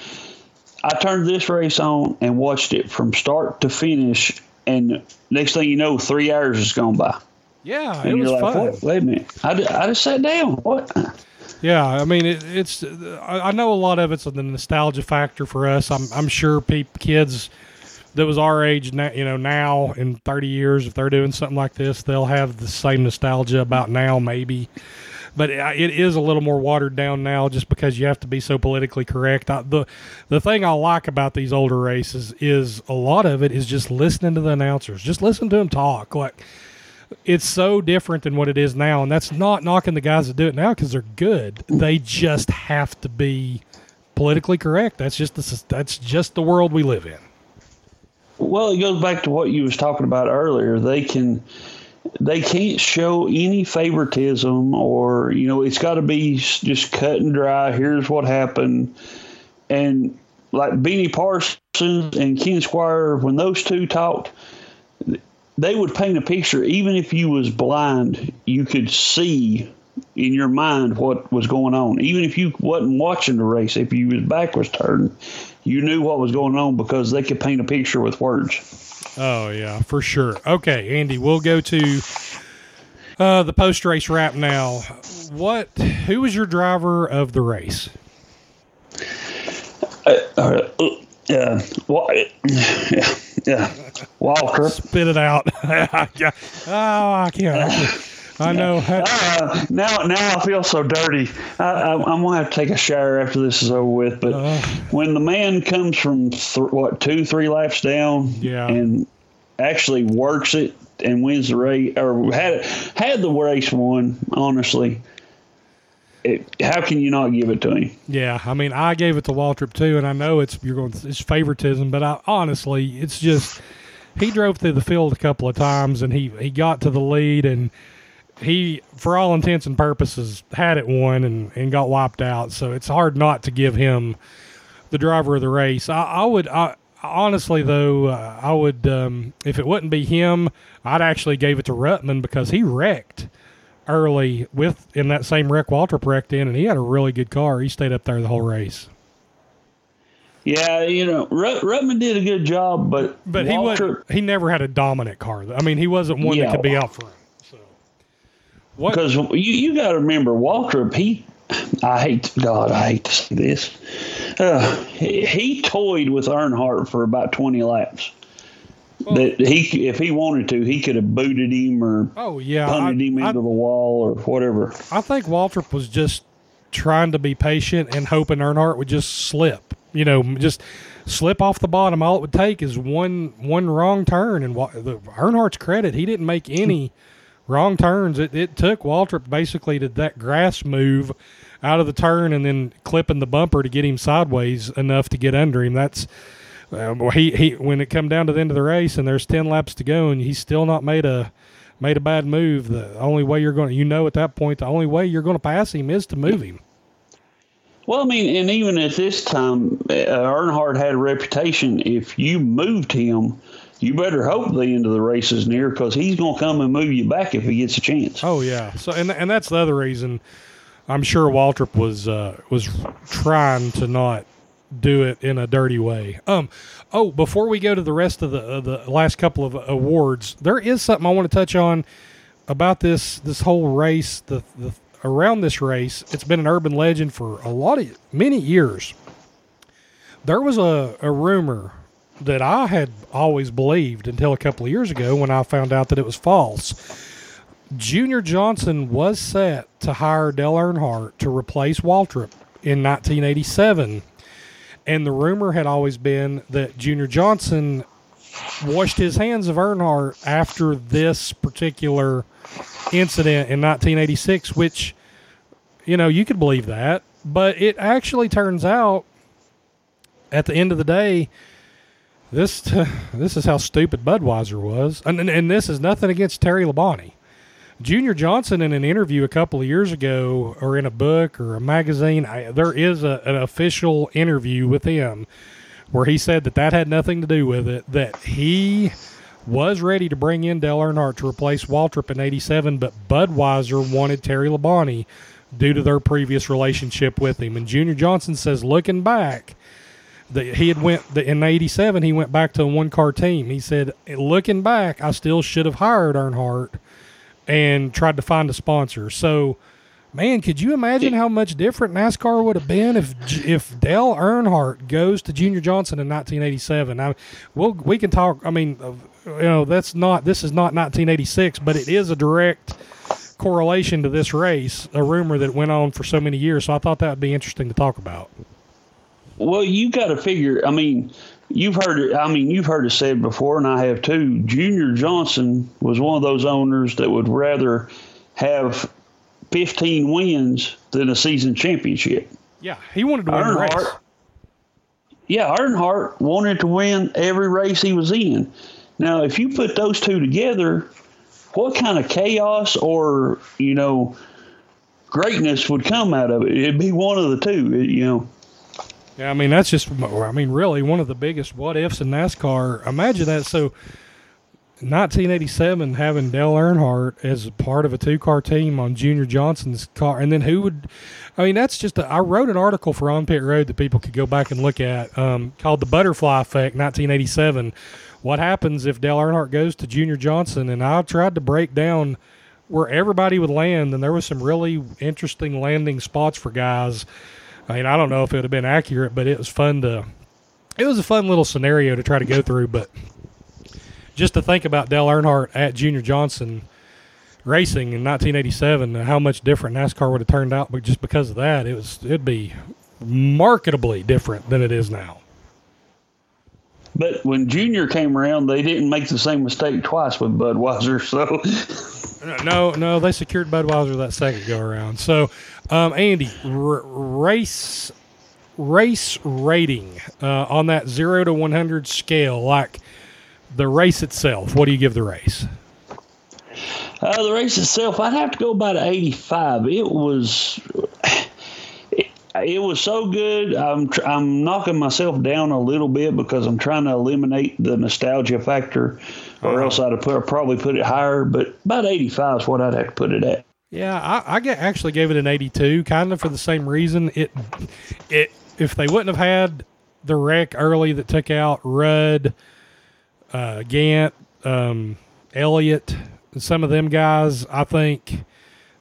I turned this race on and watched it from start to finish. And next thing you know, three hours has gone by. Yeah, and it was like, fun. What? Wait a minute. I, I just sat down. What? Yeah, I mean, it, it's. I, know a lot of it's the nostalgia factor for us. I'm, I'm sure peop, kids that was our age, now, you know, now in 30 years, if they're doing something like this, they'll have the same nostalgia about now, maybe. But it, is a little more watered down now, just because you have to be so politically correct. I, the The thing I like about these older races is a lot of it is just listening to the announcers, just listen to them talk, like it's so different than what it is now, and that's not knocking the guys that do it now because they're good. They just have to be politically correct. That's just the that's just the world we live in. Well, it goes back to what you was talking about earlier. They can they can't show any favoritism or you know it's got to be just cut and dry. Here's what happened, and like Benny Parsons and Ken Squier, when those two talked they would paint a picture even if you was blind you could see in your mind what was going on even if you wasn't watching the race if you was back was turned you knew what was going on because they could paint a picture with words oh yeah for sure okay andy we'll go to uh, the post race wrap now what who was your driver of the race uh, uh, yeah, well, yeah, yeah. Walker. Spit it out. oh, I can't. I, can't. Know. Uh, now, now I feel so dirty. I, I, am gonna have to take a shower after this is over with. But uh, when the man comes from th- what two, three laps down, yeah, and actually works it and wins the race, or had had the race won, honestly, it, how can you not give it to him? Yeah, I mean, I gave it to Waltrip too, and I know it's you're going it's favoritism, but I, honestly, it's just he drove through the field a couple of times and he he got to the lead and he, for all intents and purposes, had it won and and got wiped out. So it's hard not to give him the driver of the race. I, I would. I, honestly though, uh, I would um, if it wouldn't be him, I'd actually gave it to Ruttman because he wrecked early with in that same wreck Waltrip wrecked in, and he had a really good car. He stayed up there the whole race. Yeah, you know, Rut, Ruttman did a good job, but but he was he never had a dominant car. I mean, he wasn't one yeah, that could be out front. What? Because you you got to remember, Waltrip, he I hate God, I hate to say this. Uh, he, he toyed with Earnhardt for about twenty laps. Well, that he, if he wanted to, he could have booted him or oh yeah, punted I, him into I, the wall or whatever. I think Waltrip was just trying to be patient and hoping Earnhardt would just slip. You know, just slip off the bottom. All it would take is one one wrong turn, and the Earnhardt's credit, he didn't make any wrong turns. It, it took Waltrip basically to that grass move out of the turn and then clipping the bumper to get him sideways enough to get under him. That's um, he he when it come down to the end of the race and there's ten laps to go and he's still not made a made a bad move. The only way you're going to you know at that point the only way you're going to pass him is to move him. Well, I mean, and even at this time, uh, Earnhardt had a reputation. If you moved him, you better hope the end of the race is near because he's going to come and move you back if he gets a chance. Oh yeah. So and and that's the other reason. I'm sure Waltrip was uh, was trying to not do it in a dirty way. Um, oh, before we go to the rest of the uh, the last couple of awards, there is something I want to touch on about this this whole race. The the around this race, it's been an urban legend for a lot of many years. There was a, a rumor that I had always believed until a couple of years ago when I found out that it was false. Junior Johnson was set to hire Dale Earnhardt to replace Waltrip in 1987 and the rumor had always been that Junior Johnson washed his hands of Earnhardt after this particular incident in 1986, which, you know, you could believe that. But it actually turns out at the end of the day, this this is how stupid Budweiser was, and, and, and this is nothing against Terry Labonte. Junior Johnson, in an interview a couple of years ago, or in a book or a magazine, I, there is a, an official interview with him where he said that that had nothing to do with it. That he was ready to bring in Dale Earnhardt to replace Waltrip in '87, but Budweiser wanted Terry Labonte due to their previous relationship with him. And Junior Johnson says, looking back, he had went in '87. He went back to a one car team. He said, looking back, I still should have hired Earnhardt and tried to find a sponsor. So, man, could you imagine how much different NASCAR would have been if if Dale Earnhardt goes to Junior Johnson in 1987? I, we'll, we can talk. I mean, uh, you know, that's not this is not 1986, but it is a direct correlation to this race, a rumor that went on for so many years. So I thought that would be interesting to talk about. Well, you got to figure. I mean, you've heard it. I mean, you've heard it said before, and I have too. Junior Johnson was one of those owners that would rather have 15 wins than a season championship. Yeah, he wanted to win Earnhardt, the race. Yeah, Earnhardt wanted to win every race he was in. Now, if you put those two together, what kind of chaos or you know greatness would come out of it? It'd be one of the two. You know. Yeah, I mean that's just. I mean, really, one of the biggest what ifs in NASCAR. Imagine that. So, 1987, having Dale Earnhardt as part of a two-car team on Junior Johnson's car, and then who would? I mean, that's just. A, I wrote an article for On Pit Road that people could go back and look at, um, called "The Butterfly Effect," 1987. What happens if Dale Earnhardt goes to Junior Johnson? And I tried to break down where everybody would land, and there was some really interesting landing spots for guys I mean, I don't know if it would have been accurate, but it was fun to. It was a fun little scenario to try to go through, but just to think about Dale Earnhardt at Junior Johnson racing in 1987, how much different NASCAR would have turned out, but just because of that, it was it'd be marketably different than it is now. But when Junior came around, they didn't make the same mistake twice with Budweiser. So no, no, they secured Budweiser that second go around. So um, Andy, r- race race rating uh, on that zero to one hundred scale, like the race itself. What do you give the race? Uh, the race itself, I'd have to go about an eighty-five. It was. It, it was so good. I'm I'm knocking myself down a little bit because I'm trying to eliminate the nostalgia factor, or uh-huh. else I'd have put, probably put it higher. But about 85 is what I'd have to put it at. Yeah, I, I get, actually gave it an 82, kind of for the same reason. It, it if they wouldn't have had the wreck early that took out Rudd, uh, Gant, um, Elliott, some of them guys, I think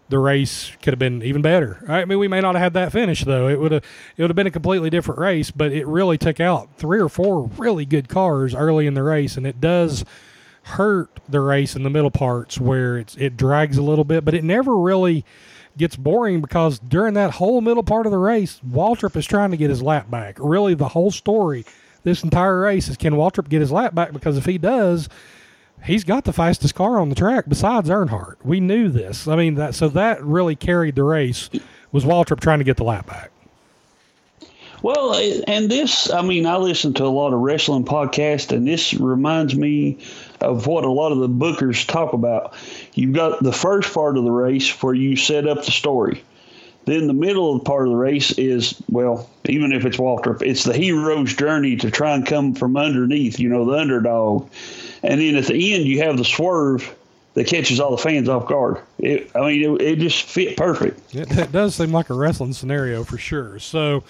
the race could have been even better. I mean, we may not have had that finish though. It would have it would have been a completely different race, but it really took out three or four really good cars early in the race, and it does hurt the race in the middle parts where it's it drags a little bit, but it never really gets boring because during that whole middle part of the race, Waltrip is trying to get his lap back. Really, the whole story this entire race is can Waltrip get his lap back? Because if he does, he's got the fastest car on the track besides Earnhardt. We knew this. I mean that so that really carried the race was Waltrip trying to get the lap back. Well, and this, I mean, I listen to a lot of wrestling podcasts, and this reminds me of what a lot of the bookers talk about. You've got the first part of the race where you set up the story. Then the middle part of the race is, well, even if it's Waltrip, it's the hero's journey to try and come from underneath, you know, the underdog. And then at the end, you have the swerve that catches all the fans off guard. It, I mean, it, it just fit perfect. It, it does seem like a wrestling scenario for sure. So,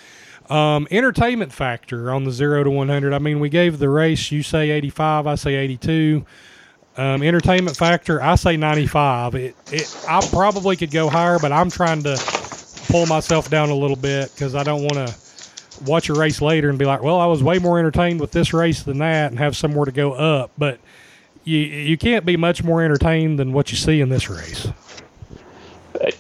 um, entertainment factor on the zero to 100. I mean, we gave the race, you say 85, I say 82. Um, entertainment factor, I say 95. It, it, I probably could go higher, but I'm trying to pull myself down a little bit because I don't want to watch a race later and be like, well, I was way more entertained with this race than that and have somewhere to go up. But you, you can't be much more entertained than what you see in this race.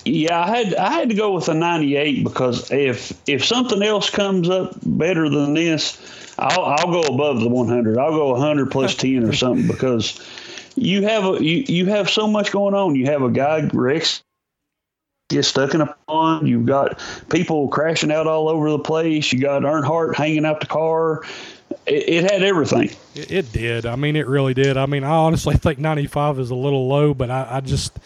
Yeah, I had I had to go with a 98 because if if something else comes up better than this, I'll I'll go above the 100. I'll go 100 plus 10 or something because you have a you, you have so much going on. You have a guy Rex get stuck in a pond. You've got people crashing out all over the place. You got Earnhardt hanging out the car. It, it had everything. It, it, did. I mean, it really did. I mean, I honestly think 95 is a little low, but I, I just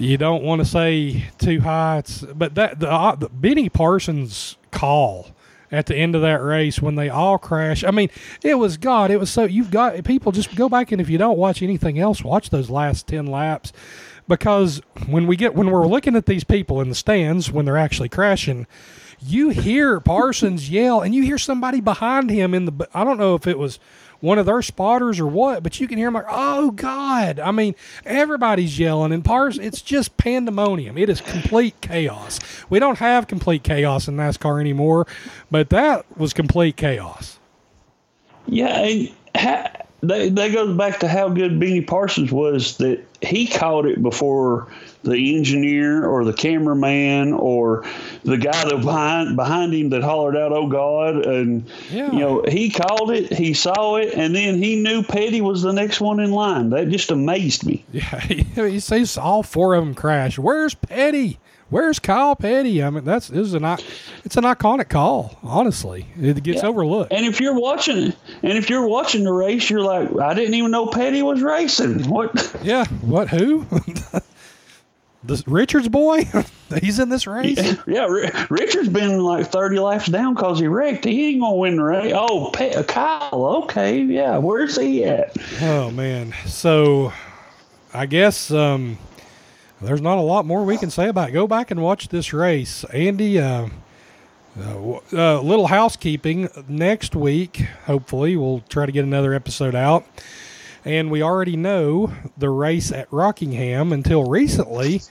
you don't want to say too high. It's, but that the, uh, the Benny Parsons call at the end of that race when they all crash. I mean, it was God. It was so you've got people just go back and if you don't watch anything else, watch those last ten laps because when we get when we're looking at these people in the stands when they're actually crashing. You hear Parsons yell, and you hear somebody behind him in the. I don't know if it was one of their spotters or what, but you can hear them like, oh God. I mean, everybody's yelling and Pars, it's just pandemonium. It is complete chaos. We don't have complete chaos in NASCAR anymore, but that was complete chaos. Yeah, ha- that, that goes back to how good Benny Parsons was that he caught it before the engineer or the cameraman or the guy that behind behind him that hollered out "Oh God!" and Yeah. you know he called it, he saw it, and then he knew Petty was the next one in line. That just amazed me. Yeah, he says all four of them crash. Where's Petty? Where's Kyle Petty? I mean, that's this is an it's an iconic call. Honestly, it gets Yeah. overlooked. And if you're watching, and if you're watching the race, you're like, I didn't even know Petty was racing. What? Yeah, what? Who? this Richards boy? He's in this race. Yeah, Ri- Richard's been like 30 laps down because he wrecked. He ain't gonna win the race. Oh, Pe- Kyle. Okay, yeah. Where's he at? Oh man. So, I guess um, there's not a lot more we can say about. It. Go back and watch this race, Andy. Uh, uh, w- uh, little housekeeping next week. Hopefully, we'll try to get another episode out. And we already know the race at Rockingham until recently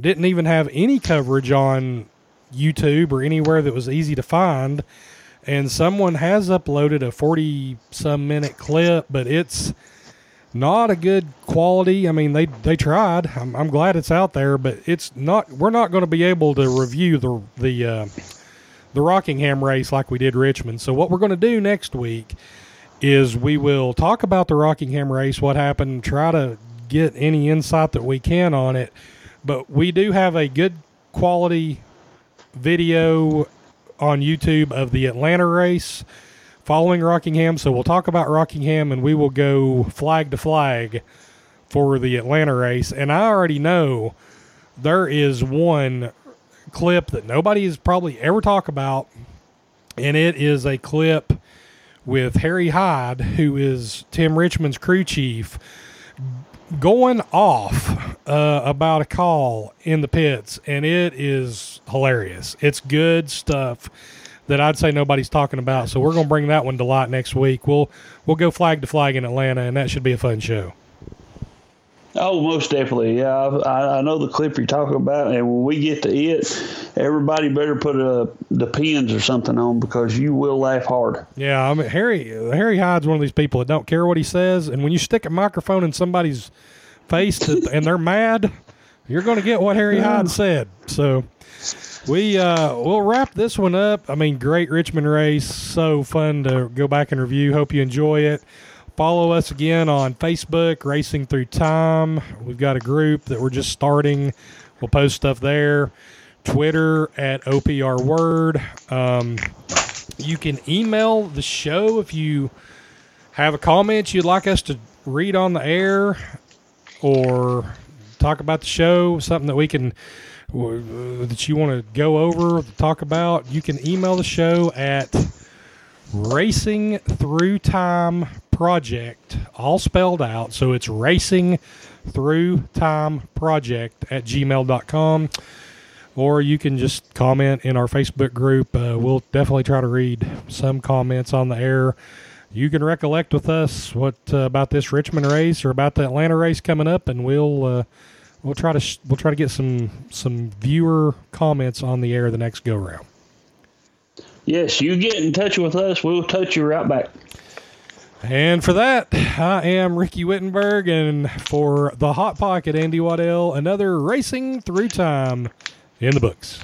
didn't even have any coverage on YouTube or anywhere that was easy to find. And someone has uploaded a 40 some minute clip, but it's not a good quality. I mean, they they tried. I'm, I'm glad it's out there, but it's not. We're not going to be able to review the the uh, the Rockingham race like we did Richmond. So what we're going to do next week is we will talk about the Rockingham race, what happened, try to get any insight that we can on it. But we do have a good quality video on YouTube of the Atlanta race following Rockingham. So we'll talk about Rockingham and we will go flag to flag for the Atlanta race. And I already know there is one clip that nobody has probably ever talked about, and it is a clip with Harry Hyde, who is Tim Richmond's crew chief, going off uh, about a call in the pits, and it is hilarious. It's good stuff that I'd say nobody's talking about. So we're going to bring that one to light next week. We'll we'll go flag to flag in Atlanta, and that should be a fun show. Oh, most definitely. Yeah, I, I know the clip you're talking about, and when we get to it, everybody better put uh, the pins or something on because you will laugh hard. Yeah, I mean Harry Harry Hyde's one of these people that don't care what he says, and when you stick a microphone in somebody's face to, and they're mad, you're going to get what Harry Hyde said. So we uh, we'll wrap this one up. I mean, great Richmond race, so fun to go back and review. Hope you enjoy it. Follow us again on Facebook, Racing Through Time. We've got a group that we're just starting. We'll post stuff there. Twitter at OPR Word. Um, you can email the show if you have a comment you'd like us to read on the air or talk about the show, something that we can that you want to go over, talk about. You can email the show at Racing Through Time Project, all spelled out. So it's Racing Through Time Project at gmail.com. Or you can just comment in our Facebook group. Uh, we'll definitely try to read some comments on the air. You can recollect with us what uh, about this Richmond race or about the Atlanta race coming up, and we'll uh, we'll try to sh- we'll try to get some some viewer comments on the air the next go round. Yes, you get in touch with us, we'll touch you right back. And for that, I am Ricky Wittenberg, and for the Hot Pocket, Andy Waddell, another Racing Through Time in the books.